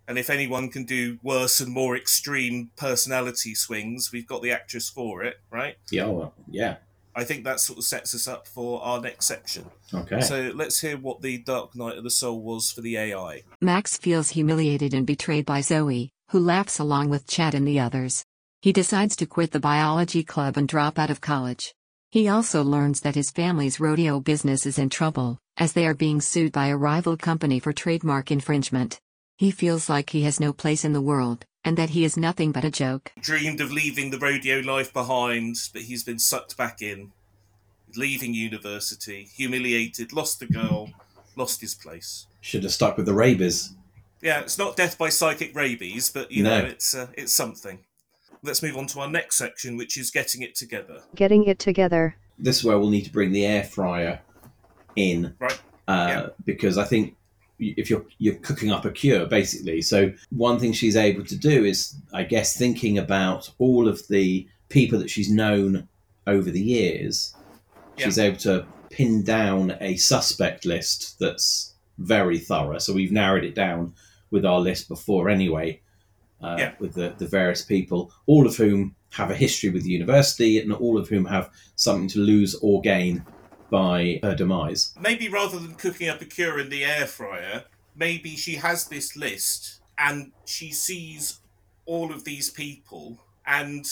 And if anyone can do worse and more extreme personality swings, we've got the actress for it, right? Yeah, well, yeah. I think that sort of sets us up for our next section. Okay. So let's hear what the Dark Night of the Soul was for the AI. Max feels humiliated and betrayed by Zoe, who laughs along with Chad and the others. He decides to quit the biology club and drop out of college. He also learns that his family's rodeo business is in trouble, as they are being sued by a rival company for trademark infringement. He feels like he has no place in the world, and that he is nothing but a joke. Dreamed of leaving the rodeo life behind, but he's been sucked back in. Leaving university, humiliated, lost the girl, lost his place. Should have stuck with the rabies. Yeah, it's not death by psychic rabies, but you No. know, it's uh, it's something. Let's move on to our next section, which is getting it together. Getting it together. This is where we'll need to bring the air fryer in, Right. uh, Yeah. because I think if you're you're cooking up a cure basically. So one thing she's able to do is, I guess, thinking about all of the people that she's known over the years. Yeah. She's able to pin down a suspect list that's very thorough. So we've narrowed it down with our list before anyway. Uh, Yeah. With the, the various people, all of whom have a history with the university, and all of whom have something to lose or gain by her demise. Maybe rather than cooking up a cure in the air fryer, maybe she has this list and she sees all of these people, and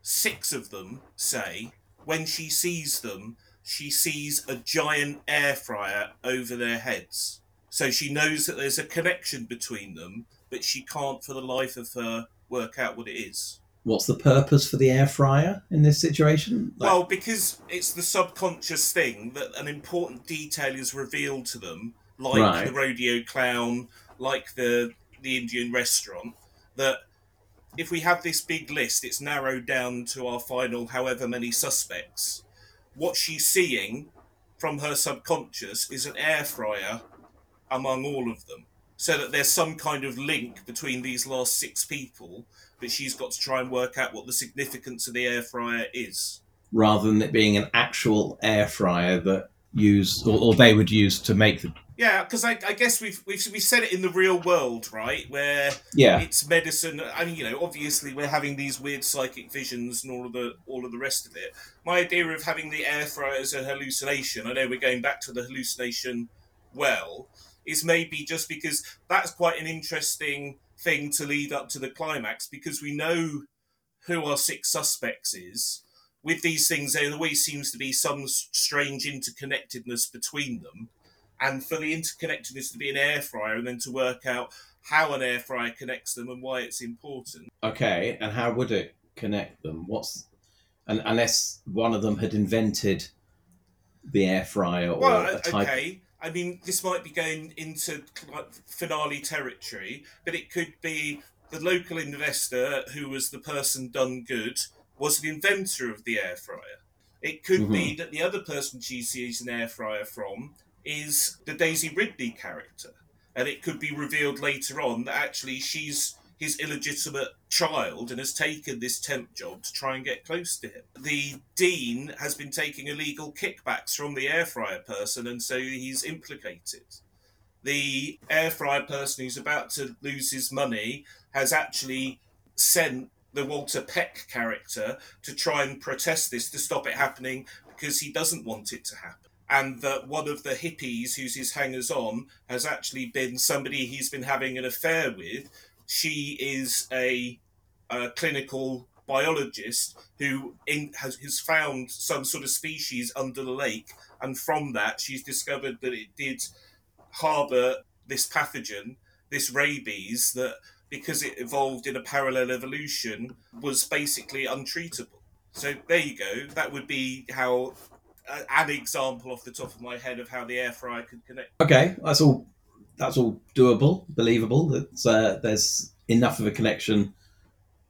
six of them say, when she sees them, she sees a giant air fryer over their heads. So she knows that there's a connection between them, but she can't for the life of her work out what it is. What's the purpose for the air fryer in this situation? Like- Well, because it's the subconscious thing that an important detail is revealed to them, like Right. the rodeo clown, like the the Indian restaurant, that if we have this big list, it's narrowed down to our final however many suspects. What she's seeing from her subconscious is an air fryer among all of them. So that there's some kind of link between these last six people, but she's got to try and work out what the significance of the air fryer is. rather than it being an actual air fryer that use or, or they would use to make the Yeah, because I, I guess we've, we've we said it in the real world, right? Where yeah it's medicine. I mean, you know, obviously we're having these weird psychic visions and all of the all of the rest of it. My idea of having the air fryer as a hallucination, I know we're going back to the hallucination well, is maybe just because that's quite an interesting thing to lead up to the climax because we know who our six suspects is. With these things, there always seems to be some strange interconnectedness between them and for the interconnectedness to be an air fryer and then to work out how an air fryer connects them and why it's important. okay and how would it connect them what's and unless one of them had invented the air fryer or Well, a type okay. I mean, this might be going into finale territory, but it could be the local investor who was the person done good was the inventor of the air fryer. It could be mm-hmm. that the other person she sees an air fryer from is the Daisy Ridley character. And it could be revealed later on that actually she's his illegitimate child and has taken this temp job to try and get close to him. The dean has been taking illegal kickbacks from the air fryer person, and so he's implicated. The air fryer person who's about to lose his money has actually sent the Walter Peck character to try and protest this to stop it happening because he doesn't want it to happen. And that one of the hippies who's his hangers on has actually been somebody he's been having an affair with. She is a, a clinical biologist who in, has, has found some sort of species under the lake, and from that she's discovered that it did harbour this pathogen, this rabies, that because it evolved in a parallel evolution was basically untreatable. So there you go. That would be how uh, an example off the top of my head of how the air fryer could connect. okay that's all that's all doable believable that's uh, there's enough of a connection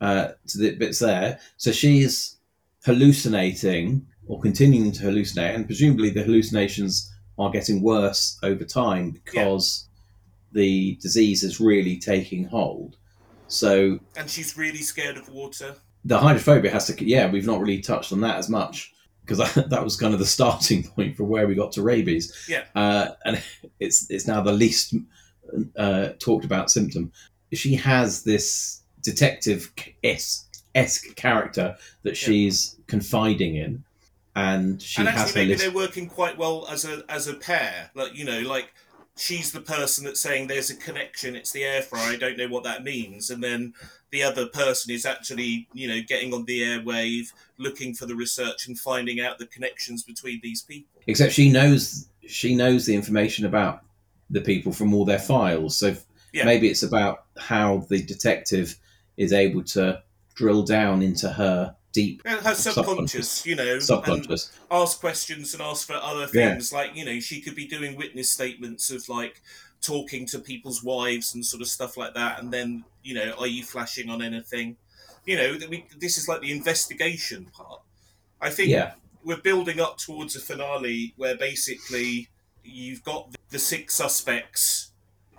uh, to the bits there so she's hallucinating or continuing to hallucinate and presumably the hallucinations are getting worse over time because the disease is really taking hold. So And she's really scared of water. the hydrophobia has to, yeah, we've not really touched on that as much because that was kind of the starting point for where we got to rabies. Yeah. Uh, and it's it's now the least uh, talked about symptom. She has this detective esque character that she's confiding in, and she and actually, her maybe list. they're working quite well as a as a pair. Like you know, like she's the person that's saying there's a connection. It's the air fryer. I don't know what that means, and then the other person is actually you know getting on the airwave, looking for the research and finding out the connections between these people. Except she knows she knows the information about the people from all their files. So Yeah. maybe it's about how the detective is able to drill down into her deep And her subconscious, you know, and subconscious. ask questions and ask for other Yeah. things. Like you know, she could be doing witness statements of like talking to people's wives and sort of stuff like that. And then you know, are you flashing on anything? You know, that we, this is like the investigation part. I think Yeah, we're building up towards a finale where basically you've got the six suspects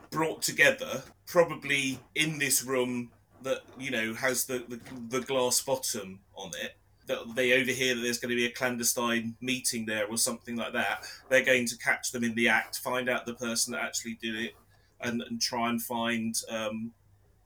brought together, probably in this room that you know has the the, the glass bottom on it. That they overhear that there's going to be a clandestine meeting there or something like that. They're going to catch them in the act, find out the person that actually did it, and, and try and find um,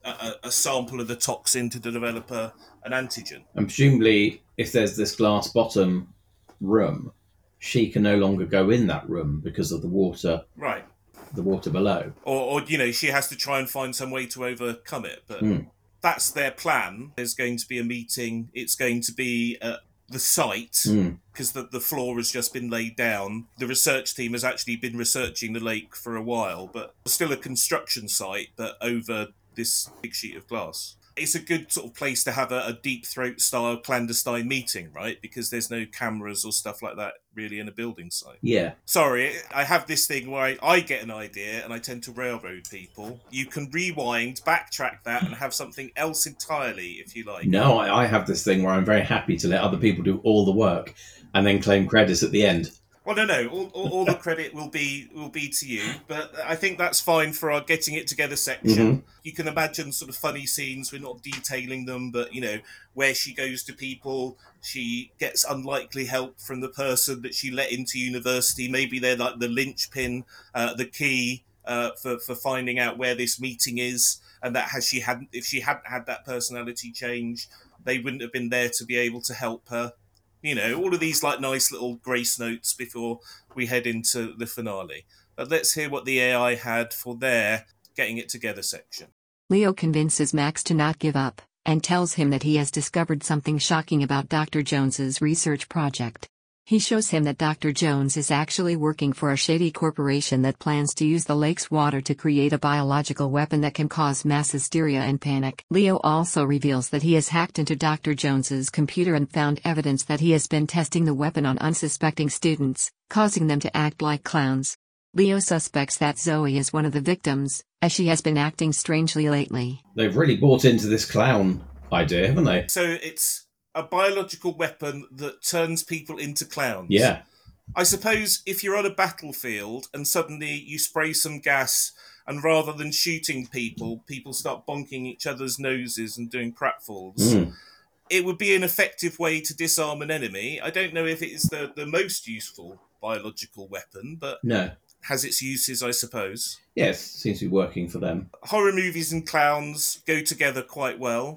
a, a- sample of the toxin to develop a, an antigen. and presumably, if there's this glass bottom room, she can no longer go in that room because of the water, Right. the water below. or, or you know she has to try and find some way to overcome it but Hmm. That's their plan. There's going to be a meeting. It's going to be at the site Mm. because the, the floor has just been laid down. The research team has actually been researching the lake for a while but still a construction site but over this big sheet of glass it's a good sort of place to have a, a deep throat style clandestine meeting right because there's no cameras or stuff like that really in a building site Yeah, Sorry, I have this thing where I, I get an idea and I tend to railroad people. You can rewind, backtrack that, and have something else entirely if you like. no, I, I have this thing where I'm very happy to let other people do all the work and then claim credits at the end. Well, no, no. All, all, all the credit will be will be to you, but I think that's fine for our getting it together section. You can imagine sort of funny scenes. We're not detailing them, but you know where she goes to people, she gets unlikely help from the person that she let into university. Maybe they're like the linchpin, uh, the key uh, for for finding out where this meeting is, and that has she hadn't if she hadn't had that personality change, they wouldn't have been there to be able to help her you know all of these like nice little grace notes before we head into the finale but let's hear what the ai had for their getting it together section Leo convinces Max to not give up, and tells him that he has discovered something shocking about Dr. Jones's research project. He shows him that Dr. Jones is actually working for a shady corporation that plans to use the lake's water to create a biological weapon that can cause mass hysteria and panic. Leo also reveals that he has hacked into Dr. Jones's computer and found evidence that he has been testing the weapon on unsuspecting students, causing them to act like clowns. Leo suspects that Zoe is one of the victims, as she has been acting strangely lately. They've really bought into this clown idea, haven't they? so it's a biological weapon that turns people into clowns Yeah, i suppose if you're on a battlefield and suddenly you spray some gas and rather than shooting people people start bonking each other's noses and doing pratfalls Mm. it would be an effective way to disarm an enemy i don't know if it is the, the most useful biological weapon but no, has its uses i suppose yes, seems to be working for them. horror movies and clowns go together quite well.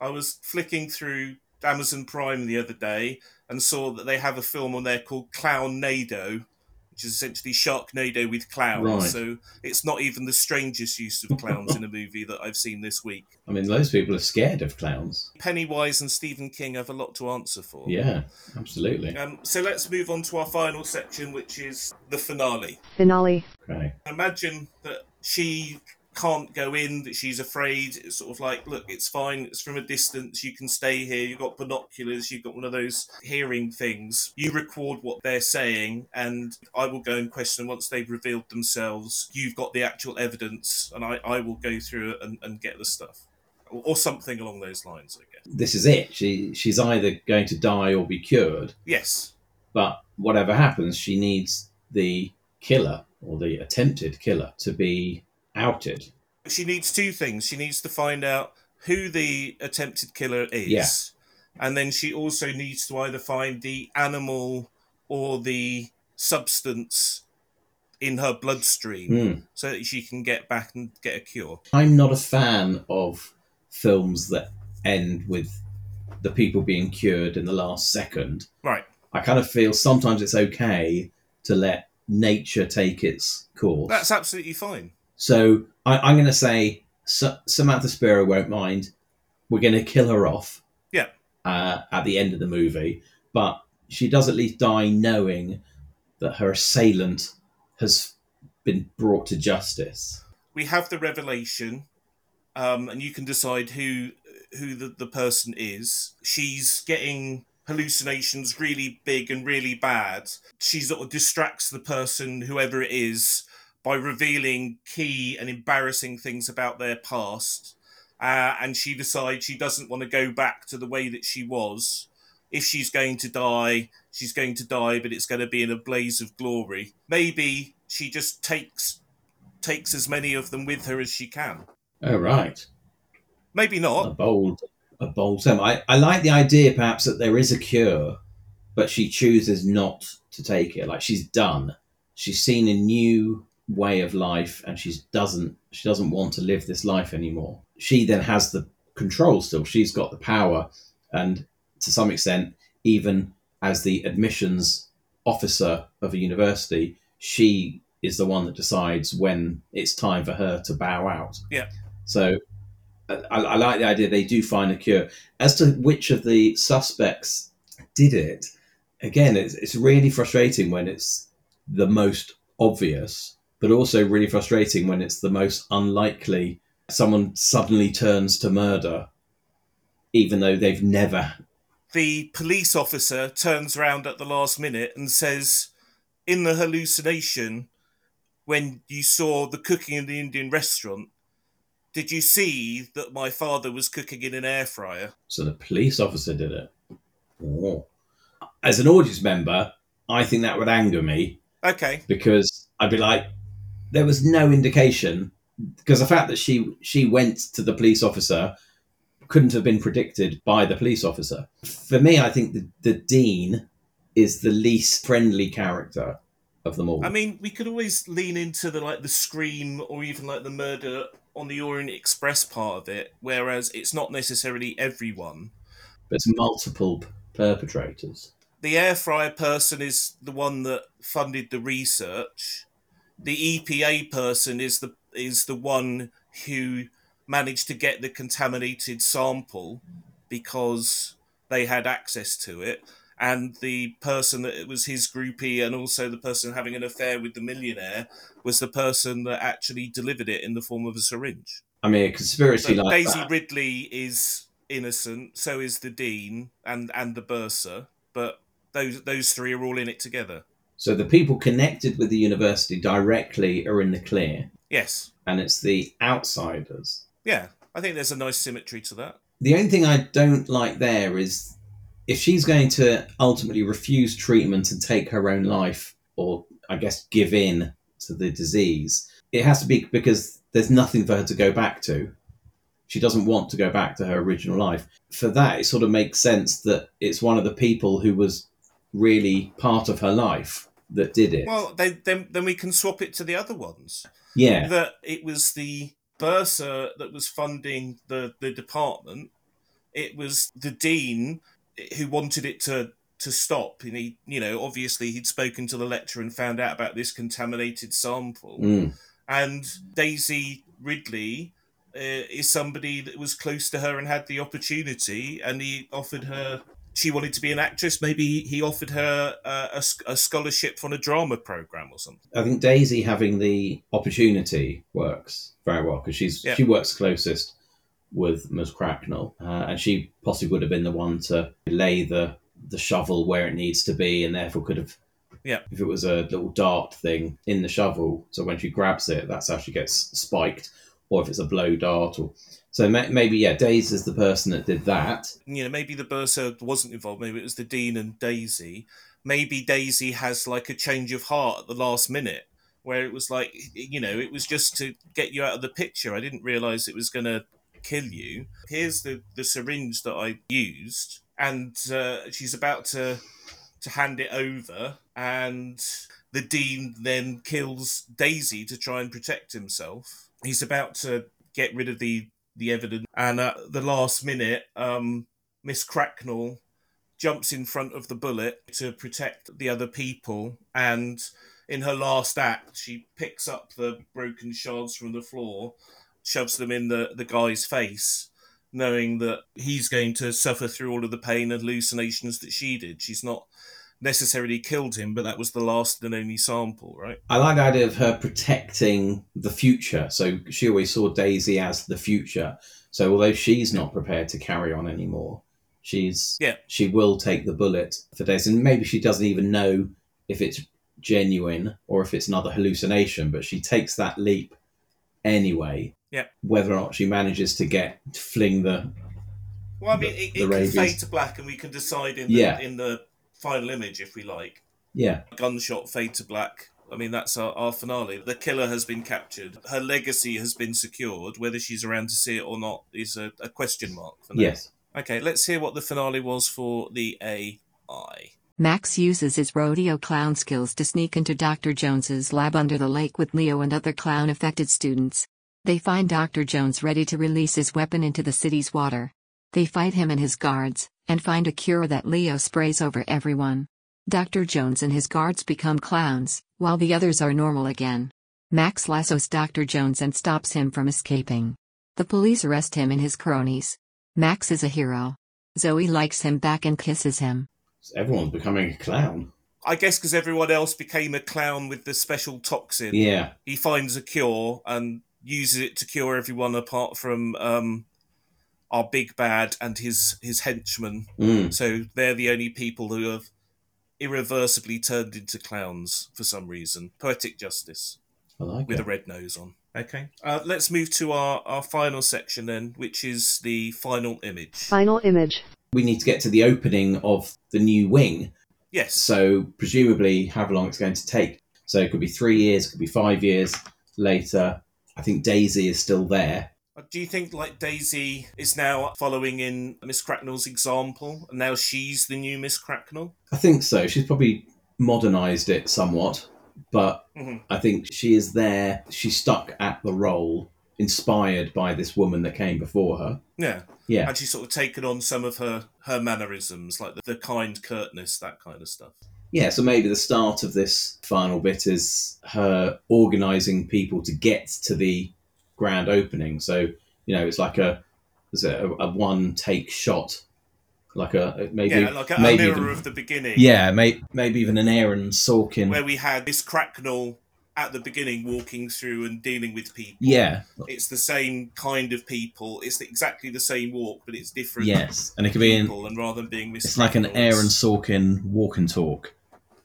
I was flicking through Amazon Prime the other day and saw that they have a film on there called Clownado, which is essentially Sharknado with clowns. Right. So it's not even the strangest use of clowns in a movie that I've seen this week. I mean, those people are scared of clowns. Pennywise and Stephen King have a lot to answer for. Yeah, absolutely. Um, so let's move on to our final section, which is the finale. Finale. Okay. imagine that she can't go in that she's afraid. It's sort of like look it's fine. It's from a distance. You can stay here. You've got binoculars. You've got one of those hearing things. You record what they're saying and i will go and question. Them once they've revealed themselves you've got the actual evidence and i, I will go through it and, and get the stuff. Or, or something along those lines i guess. This is it. She she's either going to die or be cured. yes. But whatever happens, she needs the killer or the attempted killer to be outed. She needs two things. She needs to find out who the attempted killer is. Yeah. And then she also needs to either find the animal or the substance in her bloodstream Mm. so that she can get back and get a cure. I'm not a fan of films that end with the people being cured in the last second. Right. I kind of feel sometimes it's okay to let nature take its course. That's absolutely fine. So I, I'm going to say S- Samantha Spiro won't mind. We're going to kill her off. Yeah. Uh, at the end of the movie, but she does at least die knowing that her assailant has been brought to justice. We have the revelation, um, and you can decide who who the, the person is. She's getting hallucinations really big and really bad. She sort of distracts the person, whoever it is, by revealing key and embarrassing things about their past. Uh, and she decides she doesn't want to go back to the way that she was. If she's going to die, she's going to die, but it's going to be in a blaze of glory. Maybe she just takes takes as many of them with her as she can. Oh right. Maybe not. a bold a bold term. I, I like the idea perhaps that there is a cure, but she chooses not to take it. Like she's done. She's seen a new way of life and she doesn't she doesn't want to live this life anymore. She then has the control still. She's got the power and to some extent, even as the admissions officer of a university, she is the one that decides when it's time for her to bow out. Yeah. So I, I like the idea they do find a cure. As to which of the suspects did it, again, it's, it's really frustrating when it's the most obvious, but also really frustrating when it's the most unlikely. Someone suddenly turns to murder, even though they've never. The police officer turns around at the last minute and says, in the hallucination, when you saw the cooking in the Indian restaurant, did you see that my father was cooking in an air fryer? So the police officer did it. Oh. As an audience member, I think that would anger me Okay. because I'd be like, there was no indication because the fact that she she went to the police officer couldn't have been predicted by the police officer. For me, I think the, the dean is the least friendly character of them all. I mean, we could always lean into the like the scream or even like the murder on the Orient Express part of it, whereas it's not necessarily everyone. but it's multiple perpetrators. the air fryer person is the one that funded the research. The EPA person is the is the one who managed to get the contaminated sample because they had access to it. And the person that it was his groupie and also the person having an affair with the millionaire was the person that actually delivered it in the form of a syringe. I mean, a conspiracy So like Daisy that. Ridley is innocent, so is the Dean and and the Bursar, but those those three are all in it together. So the people connected with the university directly are in the clear, Yes. and it's the outsiders. Yeah. I think there's a nice symmetry to that. The only thing I don't like there is if she's going to ultimately refuse treatment and take her own life, or I guess give in to the disease, it has to be because there's nothing for her to go back to. She doesn't want to go back to her original life. For that, it sort of makes sense that it's one of the people who was really part of her life that did it. Well, then then then we can swap it to the other ones. yeah. That it was the Bursar that was funding the the department. It was the Dean who wanted it to to stop and he you know obviously he'd spoken to the lecturer and found out about this contaminated sample Mm. and Daisy Ridley uh, is somebody that was close to her and had the opportunity, and he offered her. She wanted to be an actress. Maybe he offered her uh, a, a scholarship on a drama program or something. I think Daisy having the opportunity works very well because she's Yeah. she works closest with Ms. Cracknell, uh, and she possibly would have been the one to lay the the shovel where it needs to be, and therefore could have. Yeah. If it was a little dart thing in the shovel, so when she grabs it, that's how she gets spiked, or if it's a blow dart, or so maybe yeah, Daisy is the person that did that. You know, maybe the Bursar wasn't involved. Maybe it was the Dean and Daisy. maybe Daisy has like a change of heart at the last minute, where it was like, you know, it was just to get you out of the picture. I didn't realize it was going to kill you. Here's the, the syringe that I used, and uh, she's about to to hand it over, and the dean then kills Daisy to try and protect himself. He's about to get rid of the the evidence, and at the last minute, um, Miss Cracknell jumps in front of the bullet to protect the other people, and in her last act, she picks up the broken shards from the floor, shoves them in the, the guy's face, knowing that he's going to suffer through all of the pain and hallucinations that she did. She's not necessarily killed him, but that was the last and only sample, right? I like the idea of her protecting the future. So she always saw Daisy as the future. So although she's not prepared to carry on anymore, she's Yeah. she will take the bullet for Daisy. And maybe she doesn't even know if it's genuine or if it's another hallucination, but she takes that leap anyway. Yeah. Whether or not she manages to get to fling the Well, I mean, The- it, the can rabies. fade to black, and we can decide in the, Yeah. in the final image if we like. yeah Gunshot fade to black. I mean, that's our, our finale. The killer has been captured. Her legacy has been secured. Whether she's around to see it or not is a, a question mark. For now. yes Okay, let's hear what the finale was for the AI. Max uses his rodeo clown skills to sneak into Dr. Jones's lab under the lake with Leo and other clown affected students. They find Dr. Jones ready to release his weapon into the city's water. They fight him and his guards, and find a cure that Leo sprays over everyone. Dr. Jones and his guards become clowns, while the others are normal again. Max lassos Dr. Jones and stops him from escaping. The police arrest him and his cronies. Max is a hero. Zoe likes him back and kisses him. everyone's becoming a clown I guess because everyone else became a clown with the special toxin. yeah He finds a cure and uses it to cure everyone apart from um, our big bad and his his henchmen. Mm. So they're the only people who have irreversibly turned into clowns for some reason. Poetic justice I like with it. a red nose on. Okay. Uh, let's move to our, our final section then, which is the final image. Final image. we need to get to the opening of the new wing. Yes. So presumably, however long it's going to take. So it could be three years, it could be five years later. I think Daisy is still there. Uh, Do you think like Daisy is now following in Miss Cracknell's example, and now she's the new Miss Cracknell? I think so. She's probably modernised it somewhat, but Mhm. I think she is there. She's stuck at the role, inspired by this woman that came before her. Yeah. Yeah, And she's sort of taken on some of her her mannerisms, like the, the kind curtness, that kind of stuff. yeah. So maybe the start of this final bit is her organising people to get to the grand opening. So you know, it's like a is it a, a one take shot, like a uh, maybe yeah, like a, a mirror even- of the beginning. yeah, may, maybe even an Aaron Sorkin. Where we had this Cracknell at the beginning walking through and dealing with people. yeah, It's the same kind of people. It's exactly the same walk, but it's different yes, and it could be in. And rather than being Miss it's like an Aaron Sorkin walk and talk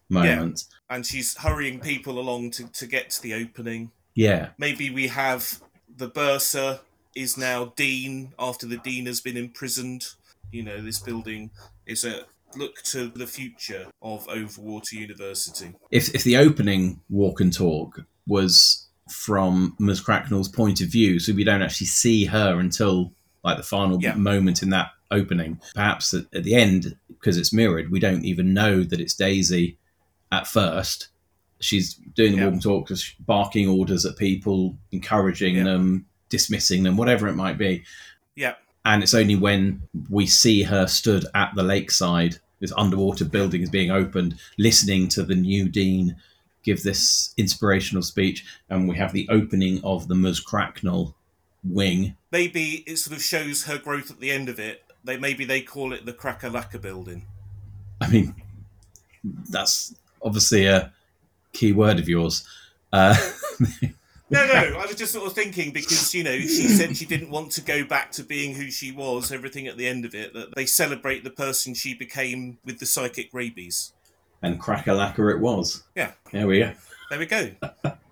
moment. And she's hurrying people along to, to get to the opening. Yeah, Maybe we have the bursar is now dean after the dean has been imprisoned. You know, this building is a look to the future of Overwater University. if if the opening walk and talk was from Ms. Cracknell's point of view, so we don't actually see her until like the final Yeah. moment in that opening. Perhaps at, at the end, because it's mirrored, we don't even know that it's Daisy at first. She's doing the Yeah. walk and talk, just barking orders at people, encouraging Yeah. them, dismissing them, whatever it might be. Yeah, And it's only when we see her stood at the lakeside, this underwater building is being opened, listening to the new dean give this inspirational speech, and we have the opening of the Ms. Cracknell wing. maybe it sort of shows her growth at the end of it. They maybe they call it the Cracker building. I mean, that's obviously a key word of yours. Uh, No, no, I was just sort of thinking because you know she said she didn't want to go back to being who she was. Everything at the end of it that they celebrate the person she became with the psychic rabies. and cracker lacquer it was. Yeah. There we go. There we go.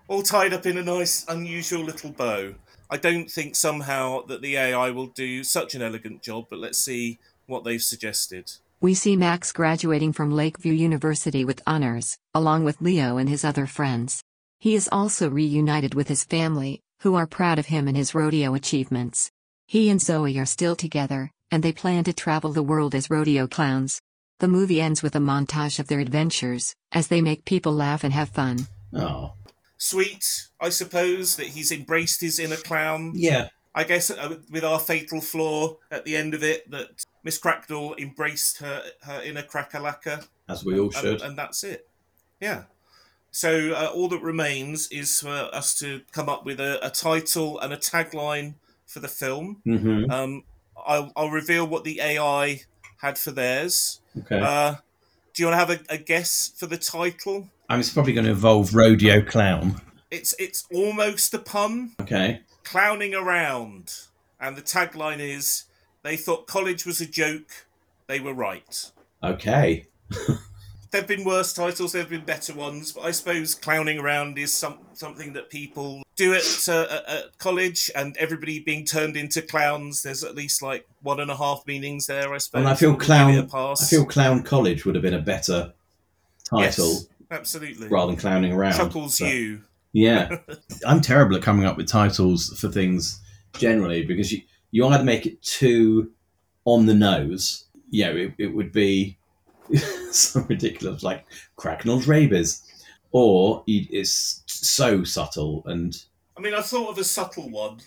All tied up in a nice, unusual little bow. I don't think somehow that the AI will do such an elegant job, but let's see what they've suggested. We see Max graduating from Lakeview University with honors, along with Leo and his other friends. He is also reunited with his family, who are proud of him and his rodeo achievements. He and Zoe are still together, and they plan to travel the world as rodeo clowns. The movie ends with a montage of their adventures, as they make people laugh and have fun. Oh, Sweet, I suppose, that he's embraced his inner clown. yeah. I guess uh, with our fatal flaw at the end of it, that Miss Cracknell embraced her her inner crackalacka, As we all and, should. and that's it. Yeah. So uh, all that remains is for us to come up with a, a title and a tagline for the film. hmm Um, I'll, I'll reveal what the AI had for theirs. Okay. Uh, do you want to have a, a guess for the title? I mean, it's probably going to involve rodeo clown. It's it's almost a pun. Okay. Clowning around, and the tagline is: "They thought college was a joke. They were right." Okay. There've been worse titles. There've been better ones, but I suppose clowning around is some something that people do at, uh, at- college, and everybody being turned into clowns. There's at least like one and a half meanings there. I suppose. And I feel clown. pass. I feel clown college would have been a better title Yes, absolutely. rather than clowning around. Chuckles but- you. Yeah, I'm terrible at coming up with titles for things generally because you you either make it too on the nose. Yeah, it, it would be so ridiculous, like Cracknell's rabies, or it's so subtle and I mean, I thought of a subtle one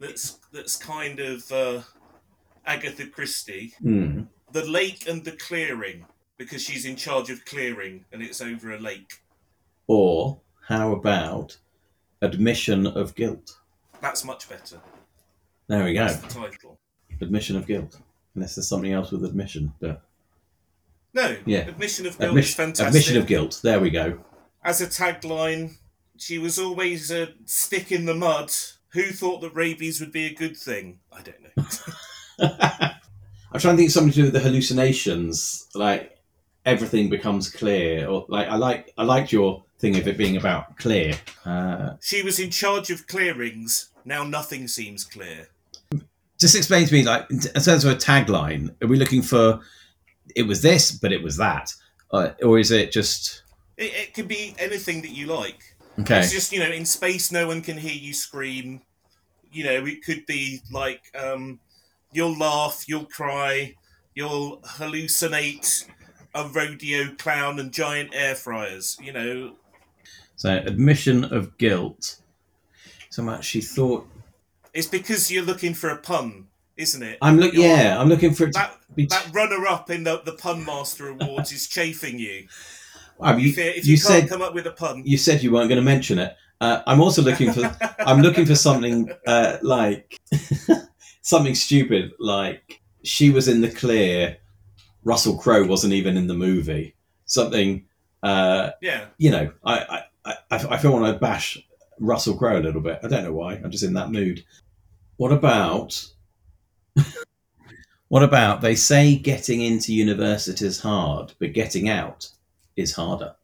that's that's kind of uh, Agatha Christie. hmm, The lake and the clearing, because she's in charge of clearing, and it's over a lake. or how about admission of guilt? That's much better. There we go, That's the title. admission of guilt. Unless there's something else with admission, but No, Yeah. admission of guilt is fantastic. admission of guilt. There we go. As a tagline, she was always a stick in the mud. Who thought that rabies would be a good thing? I don't know. I'm trying to think of something to do with the hallucinations. Like everything becomes clear, or like I like I liked your thing of it being about clear. Uh, She was in charge of clearings. Now nothing seems clear. just explain to me, like in terms of a tagline, are we looking for it was this, but it was that, uh, or is it just It, it could be anything that you like. okay? It's just you know, in space, no one can hear you scream. You know, it could be like um, you'll laugh, you'll cry, you'll hallucinate a rodeo clown and giant air fryers. You know, So admission of guilt. So much she thought. it's because you're looking for a pun, isn't it? I'm look. Yeah, I'm looking for That be. that runner up in the the pun master awards is chafing you. Wow, you, If, you- if you, you can't said come up with a pun, you said you weren't going to mention it. Uh, I'm also looking for. I'm looking for something uh, like something stupid, like she was in the clear. Russell Crowe wasn't even in the movie. Something, uh, yeah. you know. I I, I, I feel want to bash Russell Crowe a little bit. I don't know why. I'm just in that mood. What about? what about they say getting into university is hard, but getting out is harder.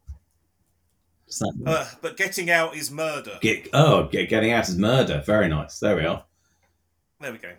Uh, but getting out is murder. Get oh, get, getting out is murder. Very nice. There we are. There we go.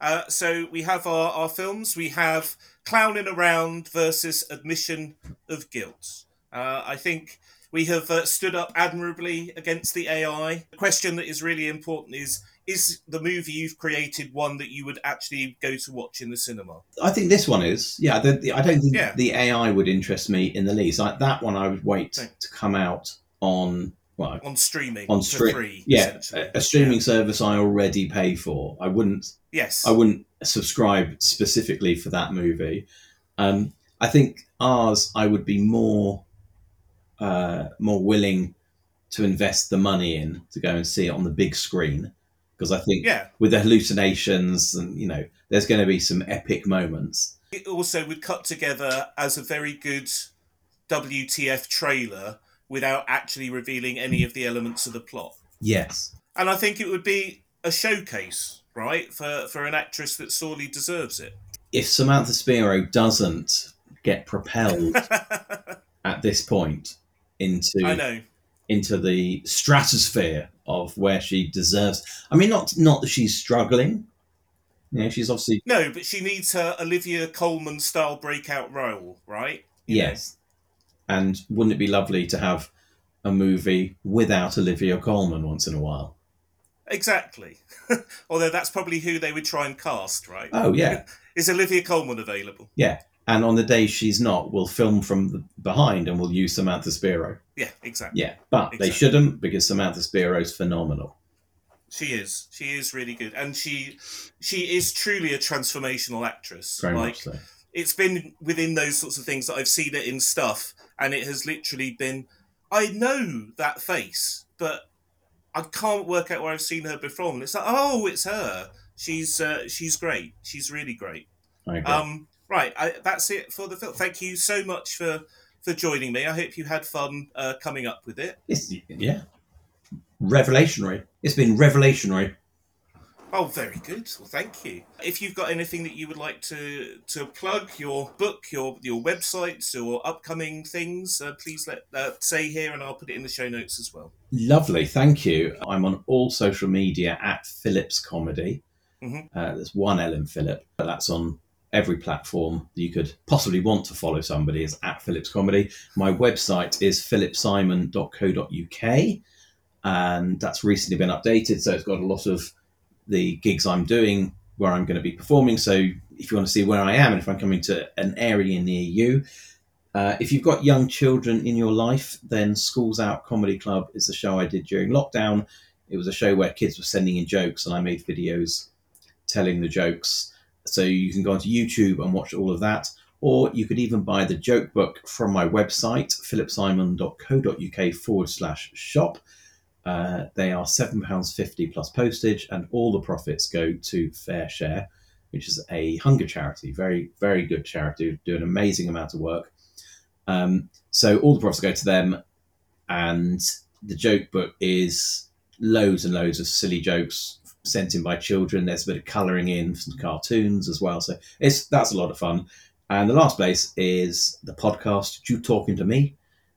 Uh, so we have our, our films. We have Clowning Around versus Admission of Guilt. Uh, I think we have uh, stood up admirably against the AI. The question that is really important is is the movie you've created one that you would actually go to watch in the cinema? I think this one is. Yeah, the, the, I don't think Yeah. the AI would interest me in the least. Like that one, I would wait No. to come out on well On streaming on for stream. free. Yeah, a, a streaming service I already pay for. I wouldn't. Yes. I wouldn't subscribe specifically for that movie. Um, I think ours, I would be more uh, more willing to invest the money in to go and see it on the big screen because I think yeah. with the hallucinations and you know there's going to be some epic moments. it also would cut together as a very good WTF trailer without actually revealing any of the elements of the plot. Yes. And I think it would be a showcase, right, for, for an actress that sorely deserves it. If Samantha Spiro doesn't get propelled at this point into I know. into the stratosphere of where she deserves. I mean, not not that she's struggling Yeah, she's obviously No, but she needs her Olivia Colman style breakout role, right? You know? yes. And wouldn't it be lovely to have a movie without Olivia Colman once in a while? Exactly. Although that's probably who they would try and cast, right? Oh yeah, Is Olivia Colman available? yeah. And on the day she's not, we'll film from the behind and we'll use Samantha Spiro. Yeah, exactly. Yeah, but they shouldn't because Samantha Spiro's phenomenal. She is. She is really good, and she she is truly a transformational actress. Very like much so. it's been within those sorts of things that I've seen it in stuff, and it has literally been. I know that face, but I can't work out where I've seen her before. And it's like, oh, it's her. She's uh, she's great. She's really great. I agree. Um, right, I, that's it for the film. Thank you so much for for joining me. I hope you had fun uh, coming up with it. it's, yeah, revelationary. It's been revelationary. Oh, very good. Well, thank you. If you've got anything that you would like to to plug, your book, your your websites, or upcoming things, uh, please let uh, say here, and I'll put it in the show notes as well. Lovely, thank you. I'm on all social media at Phillips Comedy. Mhm. Uh, there's one L in Philip, but that's on every platform you could possibly want to follow somebody is at Phillips Comedy. My website is philipsimon.co.uk, and that's recently been updated, so it's got a lot of the gigs I'm doing where I'm going to be performing. So if you want to see where I am and if I'm coming to an area near you, uh, if you've got young children in your life, then Schools Out Comedy Club is the show I did during lockdown. It was a show where kids were sending in jokes, and I made videos telling the jokes. So you can go onto YouTube and watch all of that, or you could even buy the joke book from my website, philipsimon.co.uk forward slash shop. Uh, they are £7.50 plus postage, and all the profits go to FareShare, which is a hunger charity. Very, very good charity, do an amazing amount of work. Um, so all the profits go to them, and the joke book is loads and loads of silly jokes sent in by children. There's a bit of colouring in, some cartoons as well. So it's that's a lot of fun. And the last place is the podcast, Jew Talking to Me.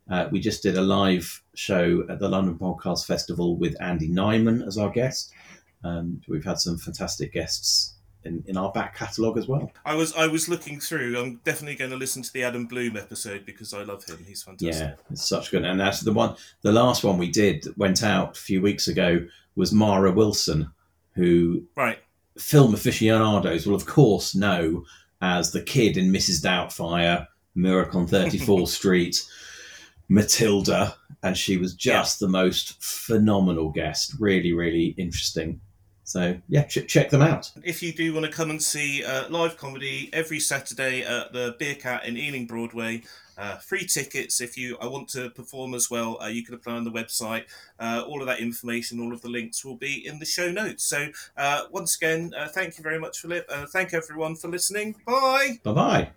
Uh, we just did a live show at the London Podcast Festival with Andy Nyman as our guest. Um, we've had some fantastic guests in, in our back catalogue as well. I was I was looking through. I'm definitely going to listen to the Adam Bloom episode because I love him. He's fantastic. Yeah, it's such good. And that's the one, the last one we did that went out a few weeks ago was Mara Wilson, who Right. film aficionados will, of course, know as the kid in Mrs. Doubtfire, Miracle on 34th Street, Matilda. And she was just the most phenomenal guest. Really, really interesting. So, yeah, ch- check them out. If you do want to come and see uh, live comedy every Saturday at the Beer Cat in Ealing Broadway, uh, free tickets. If you I want to perform as well, uh, you can apply on the website. Uh, all of that information, all of the links will be in the show notes. So uh, once again, uh, thank you very much, Philip. Uh, thank everyone for listening. Bye. Bye bye.